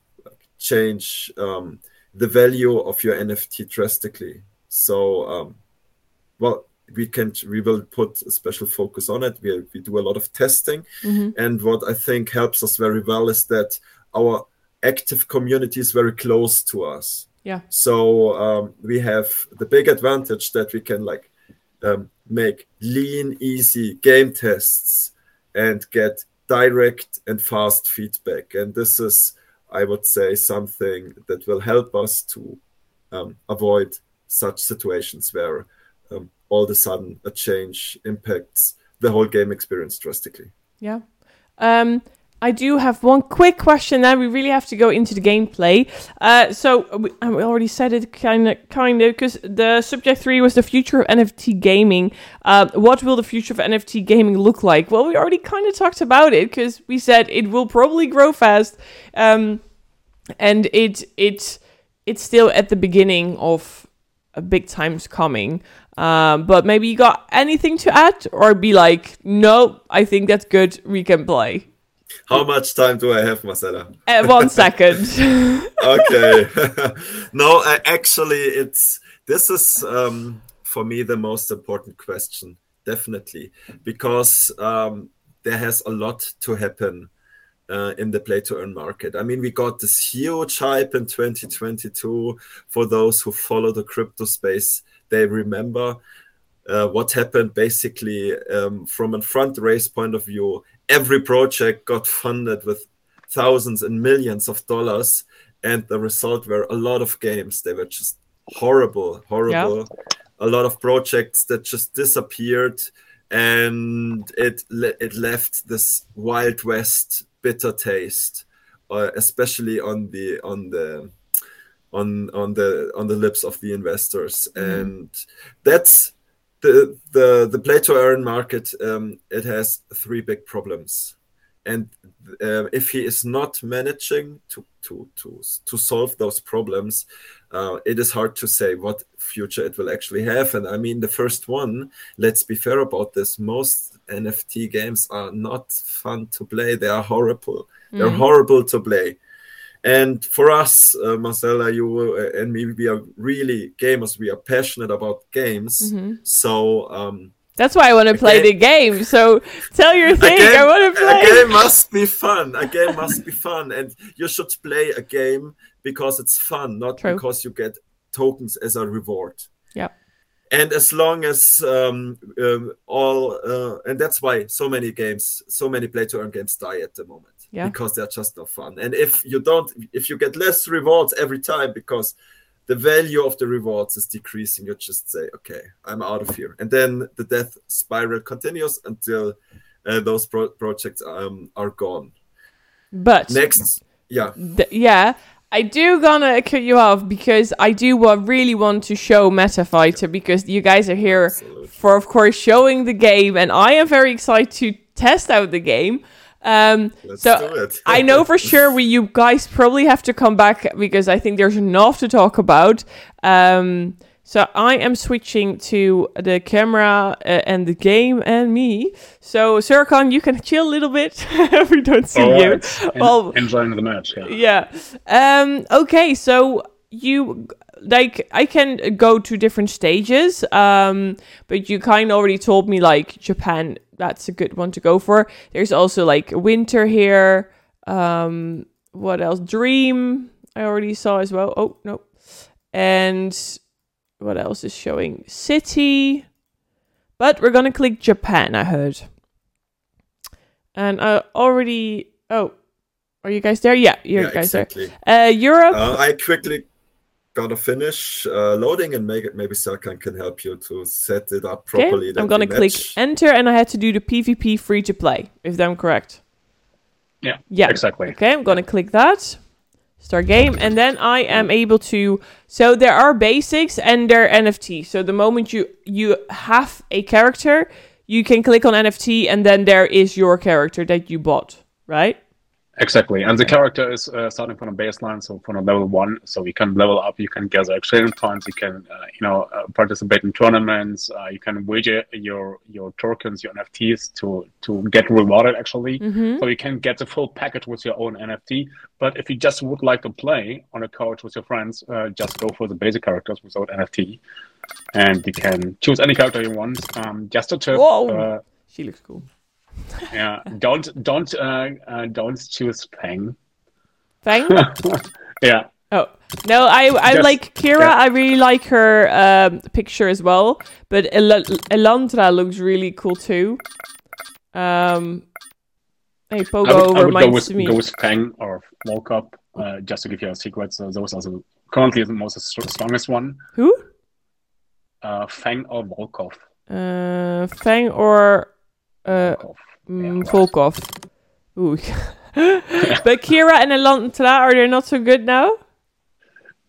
change um, the value of your NFT drastically? So, um, well, we can we will put a special focus on it. We we do a lot of testing, mm-hmm. and what I think helps us very well is that our active community is very close to us. Yeah. So um, we have the big advantage that we can like um, make lean, easy game tests and get direct and fast feedback. And this is, I would say, something that will help us to um, avoid such situations where um, all of a sudden a change impacts the whole game experience drastically. Yeah. Um, I do have one quick question. Now we really have to go into the gameplay. Uh, so we, we already said it, kind of, kind of, because the subject three was the future of NFT gaming. Uh, what will the future of NFT gaming look like? Well, we already kind of talked about it because we said it will probably grow fast, um, and it it it's still at the beginning of a big times coming. Um, but maybe you got anything to add, or be like, no, I think that's good. We can play. How much time do I have, Marcella? Uh, one second. okay. no, actually, it's this is um, for me the most important question, definitely, because um, there has a lot to happen uh, in the play to earn market. I mean, we got this huge hype in 2022 for those who follow the crypto space. They remember uh, what happened basically um, from a fundraise point of view. Every project got funded with thousands and millions of dollars, and the result were a lot of games. They were just horrible, horrible. Yeah. A lot of projects that just disappeared, and it le- it left this wild west bitter taste, uh, especially on the on the on on the on the lips of the investors, mm. and that's the the the play to earn market. Um, it has three big problems, and uh, if he is not managing to to to to solve those problems, uh, it is hard to say what future it will actually have. And I mean, the first one. Let's be fair about this. Most NFT games are not fun to play. They are horrible. Mm. They're horrible to play. And for us, uh, Marcella, you uh, and me, we are really gamers. We are passionate about games. Mm-hmm. So um, that's why I want to play game, the game. So tell your thing. Game, I want to play. A game must be fun. A game must be fun, and you should play a game because it's fun, not True. because you get tokens as a reward. Yeah. And as long as um, um, all, uh, and that's why so many games, so many play to earn games die at the moment yeah. because they're just no fun. And if you don't, if you get less rewards every time because the value of the rewards is decreasing, you just say, okay, I'm out of here. And then the death spiral continues until uh, those pro- projects um, are gone. But next, yeah, th- yeah. I do gonna cut you off because I do uh, really want to show Metafighter because you guys are here Absolutely. for, of course, showing the game, and I am very excited to test out the game. Um, so I know for sure we you guys probably have to come back because I think there's enough to talk about. Um, so I am switching to the camera uh, and the game and me. So Serkan, you can chill a little bit. we don't see you. En- well, enjoying the match. Yeah. yeah. Um, okay, so you like I can go to different stages. Um, but you kind of already told me like Japan. That's a good one to go for. There's also like winter here. Um, what else? Dream. I already saw as well. Oh no. And what else is showing? City. But we're gonna click Japan. I heard. And I already. Oh, are you guys there? Yeah, you yeah, guys exactly. there. Uh, Europe. Uh, I quickly gotta finish uh, loading and make it. Maybe Serkan can help you to set it up properly. Okay. I'm gonna click enter, and I had to do the PvP free to play. If I'm correct. Yeah. Yeah. Exactly. Okay, I'm gonna click that. Start game, and then I am able to. So there are basics and there are NFT. So the moment you you have a character, you can click on NFT, and then there is your character that you bought, right? Exactly, and the character is uh, starting from a baseline, so from a level one. So you can level up, you can gather exchange points, you can, uh, you know, uh, participate in tournaments. Uh, you can wager your your tokens, your NFTs to to get rewarded actually. Mm-hmm. So you can get the full package with your own NFT. But if you just would like to play on a couch with your friends, uh, just go for the basic characters without NFT, and you can choose any character you want. Um, just a tip. Whoa, uh, she looks cool yeah, don't don't uh, uh, don't choose Peng. Peng? yeah. Oh no, I I Just, like Kira. Yeah. I really like her um, picture as well. But El- Elandra looks really cool too. Um, hey, Pogo I would, I would go with, me. Go with Peng or Volkov. uh, just to give you a secret, so those are the, currently the most strongest one. Who? Uh, Fang or Volkov. Uh, Fang or uh, Volkov. mm, right. Volkov. Ooh. but Kira and Elandra, are they not so good now?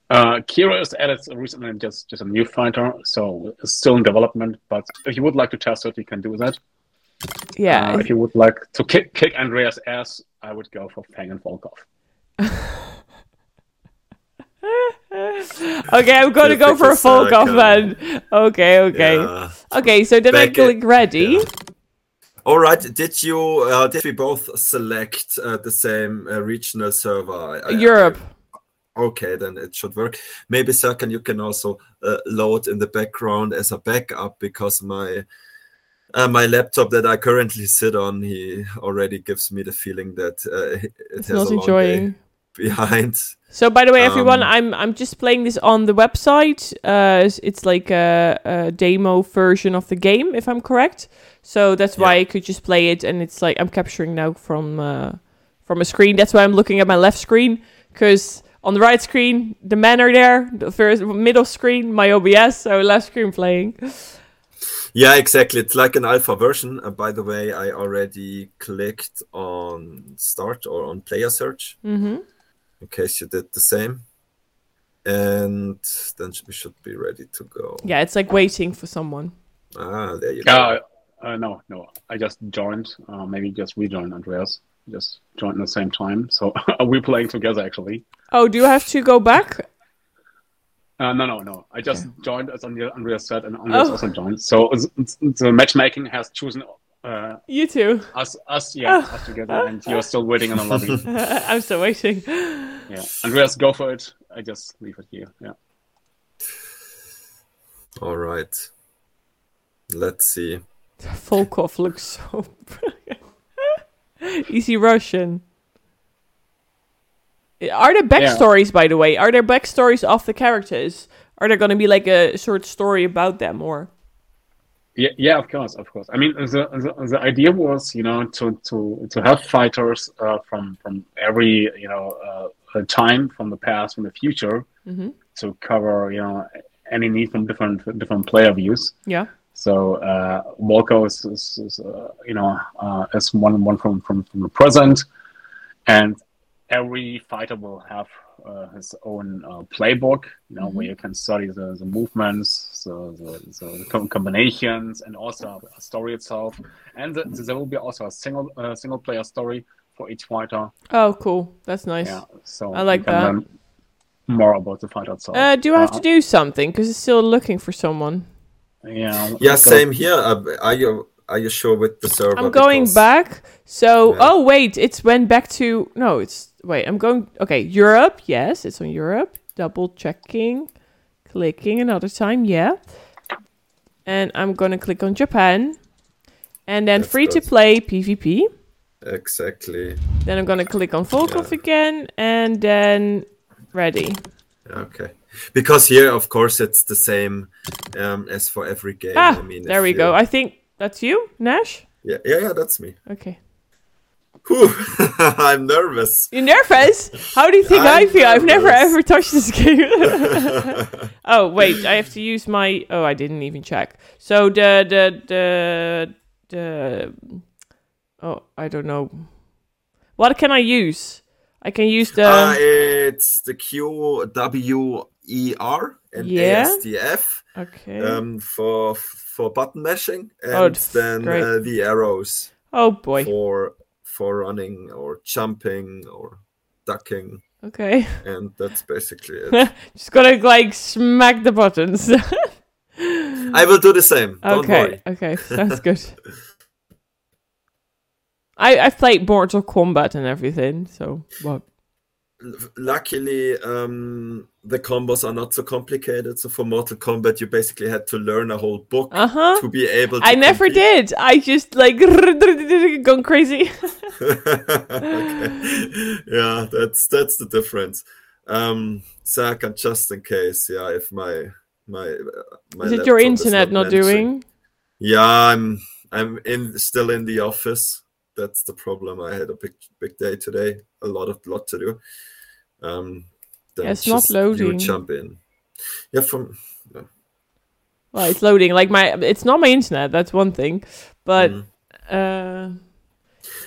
Uh, Kira is added recently, just just a new fighter, so it's still in development. But if you would like to test it, you can do that. Yeah. Uh, if you would like to kick kick Andreas' ass, I would go for Fang and Volkov. okay, I'm gonna go for a Volkov then. Okay, okay. Yeah. Okay, so then I Back click in- ready. yeah. All right. Did you? Uh, did we both select uh, the same uh, regional server? I- I- Europe. Okay, then it should work. Maybe Serkan, you can also uh, load in the background as a backup because my uh, my laptop that I currently sit on, he already gives me the feeling that uh, it It's has not a long enjoying. day behind. So, by the way, everyone, Um, I'm I'm just playing this on the website. Uh, it's- like a, a demo version of the game, if I'm correct. So that's why I could just play it, and it's like I'm capturing now from uh, from a screen. That's why I'm looking at my left screen because on the right screen the men are there. The first middle screen my OBS, so left screen playing. Yeah, exactly. It's like an alpha version. Uh, by the way, I already clicked on start or on player search hmm in case you did the same. And then we should be ready to go. Yeah, it's like waiting for someone. Ah, there you go. Uh, uh, no, no. I just joined. Uh, maybe just rejoined Andreas. Just joined at the same time. So are we playing together actually? Oh, do you have to go back? Uh, no, no, no. I just joined as Andre- Andreas said, and Andreas Oh. also joined. So it's, it's, the matchmaking has chosen uh, You too. us, us, yeah, Oh. us together, and you're still waiting in the lobby. I'm still waiting. Yeah, Andreas, go for it. I just leave it here. Yeah. All right. Let's see. Volkov looks so brilliant. Easy Russian. Are there backstories, by the way? Are there backstories of the characters? Are there going to be like a short story about them, or Yeah, yeah, of course, of course. I mean, the the, the idea was, you know, to to to have fighters uh, from from every you know uh, time from the past, from the future, Mhm. to cover you know any need from different different player views. yeah? So uh, Volko is, is, is uh, you know uh, is one one from, from from the present, and every fighter will have uh, his own uh, playbook, you know, where you can study the, the movements, so the, the, the combinations, and also a story itself. And the, there will be also a single uh, single player story for each fighter. Oh, cool. That's nice. Yeah, so I like you can that. learn more about the fighter itself. Uh, do I have Uh, to do something? Because it's still looking for someone. Yeah, Yeah, let's go. same here. Uh, are you are you sure with the server? I'm going Because- back. So, Yeah. oh wait, it's went back to no. It's wait. I'm going. Okay, Europe. Yes, it's on Europe. Double checking, clicking another time. Yeah, and I'm gonna click on Japan, and then That's free to play PvP. Exactly. Then I'm gonna click on Volkov Yeah. again, and then ready. Okay. Because here, of course, it's the same um, as for every game. Ah, I mean, there we you- go. I think that's you, Nash. Yeah, yeah, yeah, that's me. Okay. Whew, I'm nervous. You're nervous? How do you think i I'm feel? I've never ever touched this game. oh wait, I have to use my. Oh, I didn't even check. So the the the the. Oh, I don't know. What can I use? I can use the. Uh, it's the Q W E R and Yeah. ASDF okay. um, for for button mashing, and Oh, then uh, the arrows oh boy. for for running or jumping or ducking, Okay. and that's basically it. Just gotta like smack the buttons. I will do the same. Don't okay. worry. Okay. Sounds good. I I've played Mortal Kombat and everything, so what? Luckily um the combos are not so complicated so for mortal kombat you basically had to learn a whole book Uh huh. to be able to I never compete. did. I just like going crazy. okay. yeah that's that's the difference um Serkan just in case yeah if my my uh, my Is it your internet not, managing. doing? yeah i'm i'm in still in the office that's the problem i had a big big day today a lot of lot to do um, then Yeah, it's not loading. you jump in. Yeah, from Well, it's loading. Like my, it's not my internet. That's one thing, but Mhm. uh,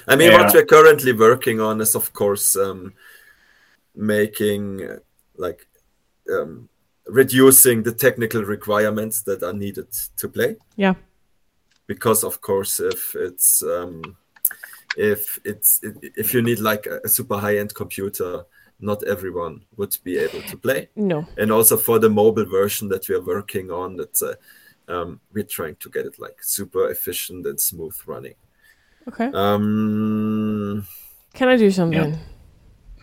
I mean, Yeah. what we're currently working on is, of course, um, making like um, reducing the technical requirements that are needed to play. Yeah. Because, of course, if it's um, if it's if you need like a, a super high-end computer, not everyone would be able to play. no. And also for the mobile version that we are working on, that's uh, um, we're trying to get it like super efficient and smooth running. Okay. Um, Can I do something?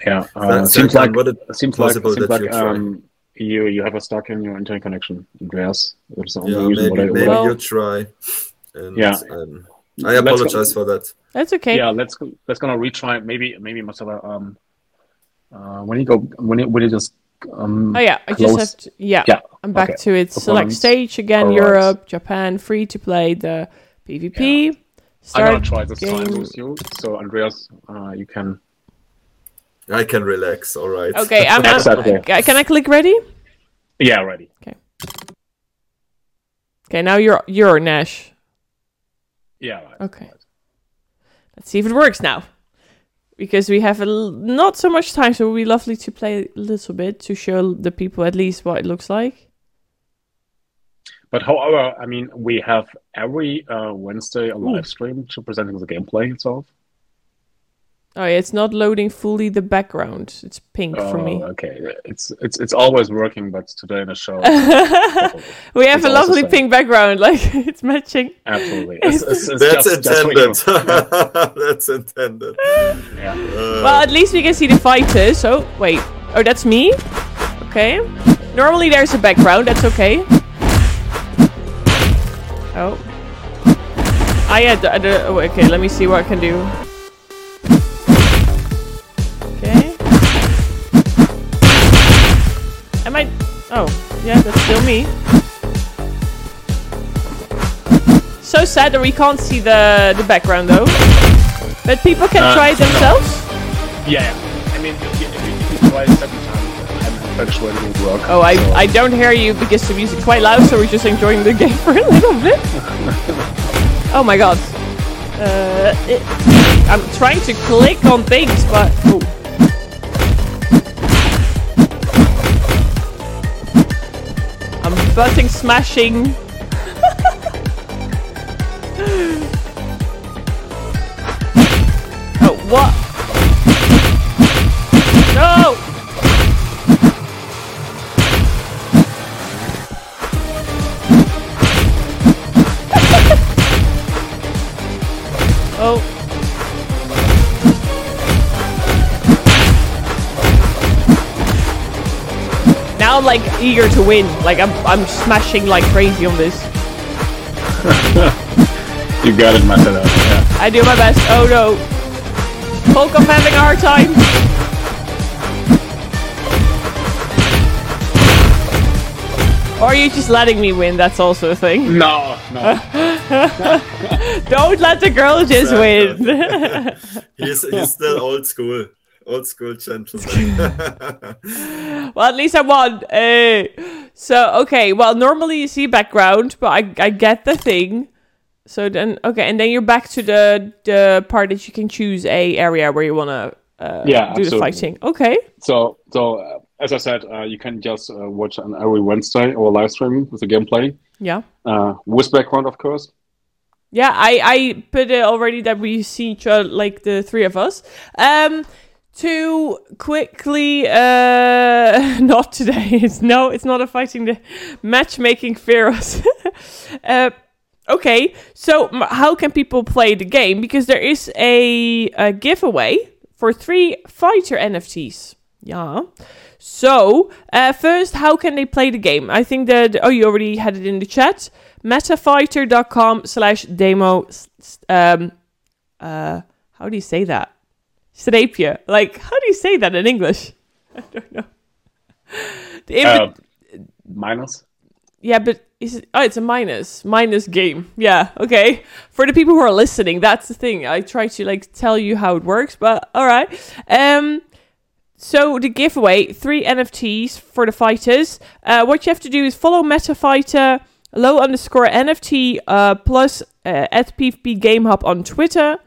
Yeah, uh, Serkan, seems like would it seems like seems that like you um, you you have a stuck in your internet connection, Andreas. That's the only yeah, reason maybe, why I- maybe Well- you try. And, Yeah. um, I Let's go- apologize for that. That's okay. Yeah, let's go- let's gonna retry. Maybe maybe Marcella. Um, uh, when you go when you when you just um. Oh yeah, I Close. just have to. Yeah, Yeah, I'm back okay. to it. Select stage again. Alright. Europe, Japan, free to play the PvP. I'm gonna try this time game. with you. So Andreas, uh, you can. I can relax. All right. Okay, I'm, I'm, Exactly. uh, Can I click ready? Yeah, ready. Okay, Okay. now you're you're Nash. Yeah. Right. Okay. Let's see if it works now. Because we have a l- not so much time, so it would be lovely to play a little bit to show the people at least what it looks like. But however, I mean, we have every uh, Wednesday a Ooh. live stream to presenting the gameplay itself. Oh yeah, it's not loading fully the background. It's pink for Oh, me. okay. It's it's it's always working, but today in the show, we have a lovely sad. pink background, like it's matching. absolutely, it's, it's, it's That's just, just for intended. That's intended. Yeah. Uh, Well, at least we can see the fighters. Oh, wait. Oh, that's me? Okay. Normally there's a background. That's okay. Oh. I yeah. The, the, oh, okay, let me see what I can do. Oh, yeah, that's still me. So sad that we can't see the, the background, though. But people can Uh, try it themselves? Yeah, yeah. I mean, if you, if you, if you try it seven times, I'm sure it will work. Oh, I, So- I don't hear you because the music's quite loud, so we're just enjoying the game for a little bit. oh my god. Uh, it, I'm trying to click on things, but... Oh. I'm button smashing. oh, what? Eager to win. Like I'm I'm smashing like crazy on this. You got it, Marcella. Yeah. I do my best. Oh no. Volkov having a hard time. Or are you just letting me win? That's also a thing. No, no. Don't let the girl just win. he's, he's still old school. Old school gentleman. well, at least I won. Hey. So okay. Well, normally you see background, but I I get the thing. So then okay, and then you're back to the the part that you can choose a area where you wanna uh, Yeah, do the fighting. Okay. So, so uh, as I said, uh, you can just uh, watch on every Wednesday our live stream with the gameplay Yeah. uh, with background, of course. Yeah, I I put it already that we see each other like the three of us. Um to quickly uh not today. It's no, it's not a fighting the matchmaking Feroz. uh okay. So how can people play the game because there is a, a giveaway for 3 fighter NFTs. Yeah. So, uh, first, how can they play the game? I think that, oh, you already had it in the chat. Metafighter.com slash demo. Um, uh, how do you say that? Strapje. Like, how do you say that in English? I don't know. Uh, minus. yeah, but is it? Oh, it's a minus minus game. Yeah, okay. For the people who are listening, that's the thing. I try to like tell you how it works, but all right. Um, so the giveaway, three NFTs for the fighters. Uh, what you have to do is follow MetaFighter low underscore NFT uh, plus uh, at PvP Game Hub on Twitter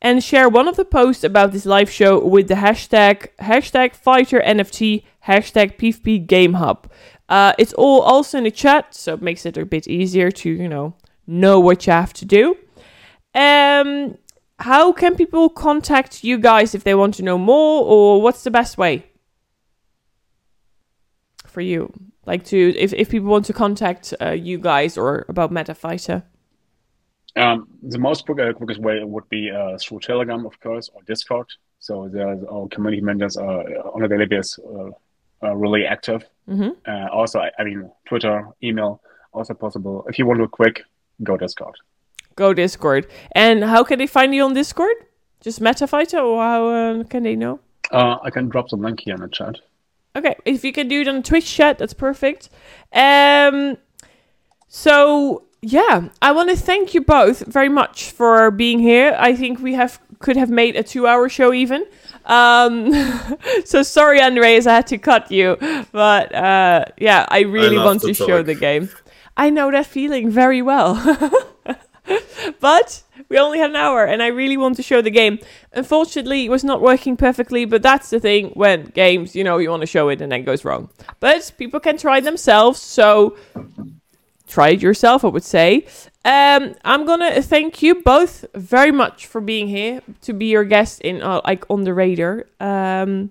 and share one of the posts about this live show with the hashtag hashtag fighter NFT hashtag PvP Game Hub. Uh, it's all also in the chat, so it makes it a bit easier to you know know what you have to do. Um, how can people contact you guys if they want to know more, or what's the best way for you? Like to if if people want to contact uh, you guys or about MetaFighter. Um, the most quickest way would be uh, through Telegram, of course, or Discord. So there's our community members are on a daily basis uh, are really active. Mm-hmm. Uh, also, I, I mean, Twitter, email, also possible. If you want to quick, go Discord. Go Discord. And how can they find you on Discord? Just MetaFighter, or how uh, can they know? Uh, I can drop the link here in the chat. Okay, if you can do it on Twitch chat, that's perfect. Um, so yeah, I want to thank you both very much for being here. I think we have could have made a two-hour show even. Um, so sorry, Andreas, I had to cut you, but uh, yeah, I really I want to to show the game. I know that feeling very well. but we only had an hour and I really want to show the game. Unfortunately, it was not working perfectly, but that's the thing when games, you know, you want to show it and then it goes wrong. But people can try themselves, so try it yourself, I would say. Um, I'm gonna thank you both very much for being here to be your guest in uh, like on the radar. Um,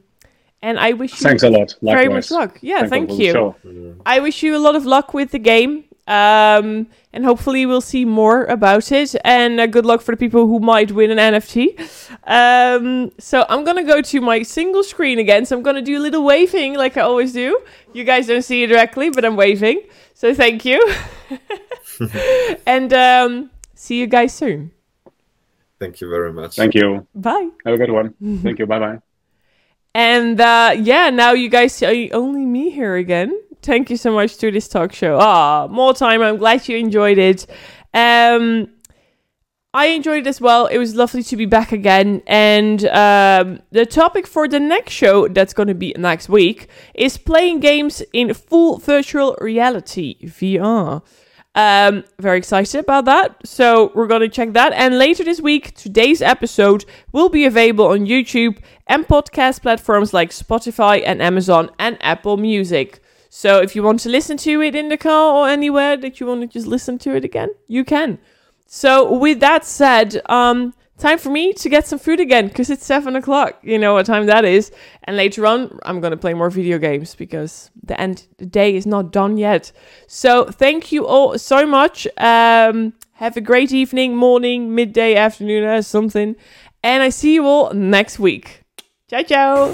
and I wish you Thanks a lot. Likewise. very much luck. Yeah, Thank thank you. I wish you a lot of luck with the game. Um, and hopefully we'll see more about it. And uh, good luck for the people who might win an NFT. Um, so I'm gonna go to my single screen again. So I'm gonna do a little waving like I always do. You guys don't see it directly, but I'm waving. So thank you. and um, see you guys soon. Thank you very much. Thank you. Bye. Have a good one. Thank you. Bye bye. And uh, yeah, now you guys see only me here again. Thank you so much to this talk show. Ah, more time. I'm glad you enjoyed it. Um, I enjoyed it as well. It was lovely to be back again. And um, the topic for the next show, that's going to be next week, is playing games in full virtual reality VR. Um, very excited about that. So we're going to check that. And later this week, today's episode will be available on YouTube and podcast platforms like Spotify and Amazon and Apple Music. So if you want to listen to it in the car or anywhere that you want to just listen to it again, you can. So with that said, um, time for me to get some food again because it's seven o'clock. You know what time that is. And later on, I'm gonna play more video games because the end the day is not done yet. So thank you all so much. Um, have a great evening, morning, midday, afternoon, or something. And I see you all next week. Ciao, ciao.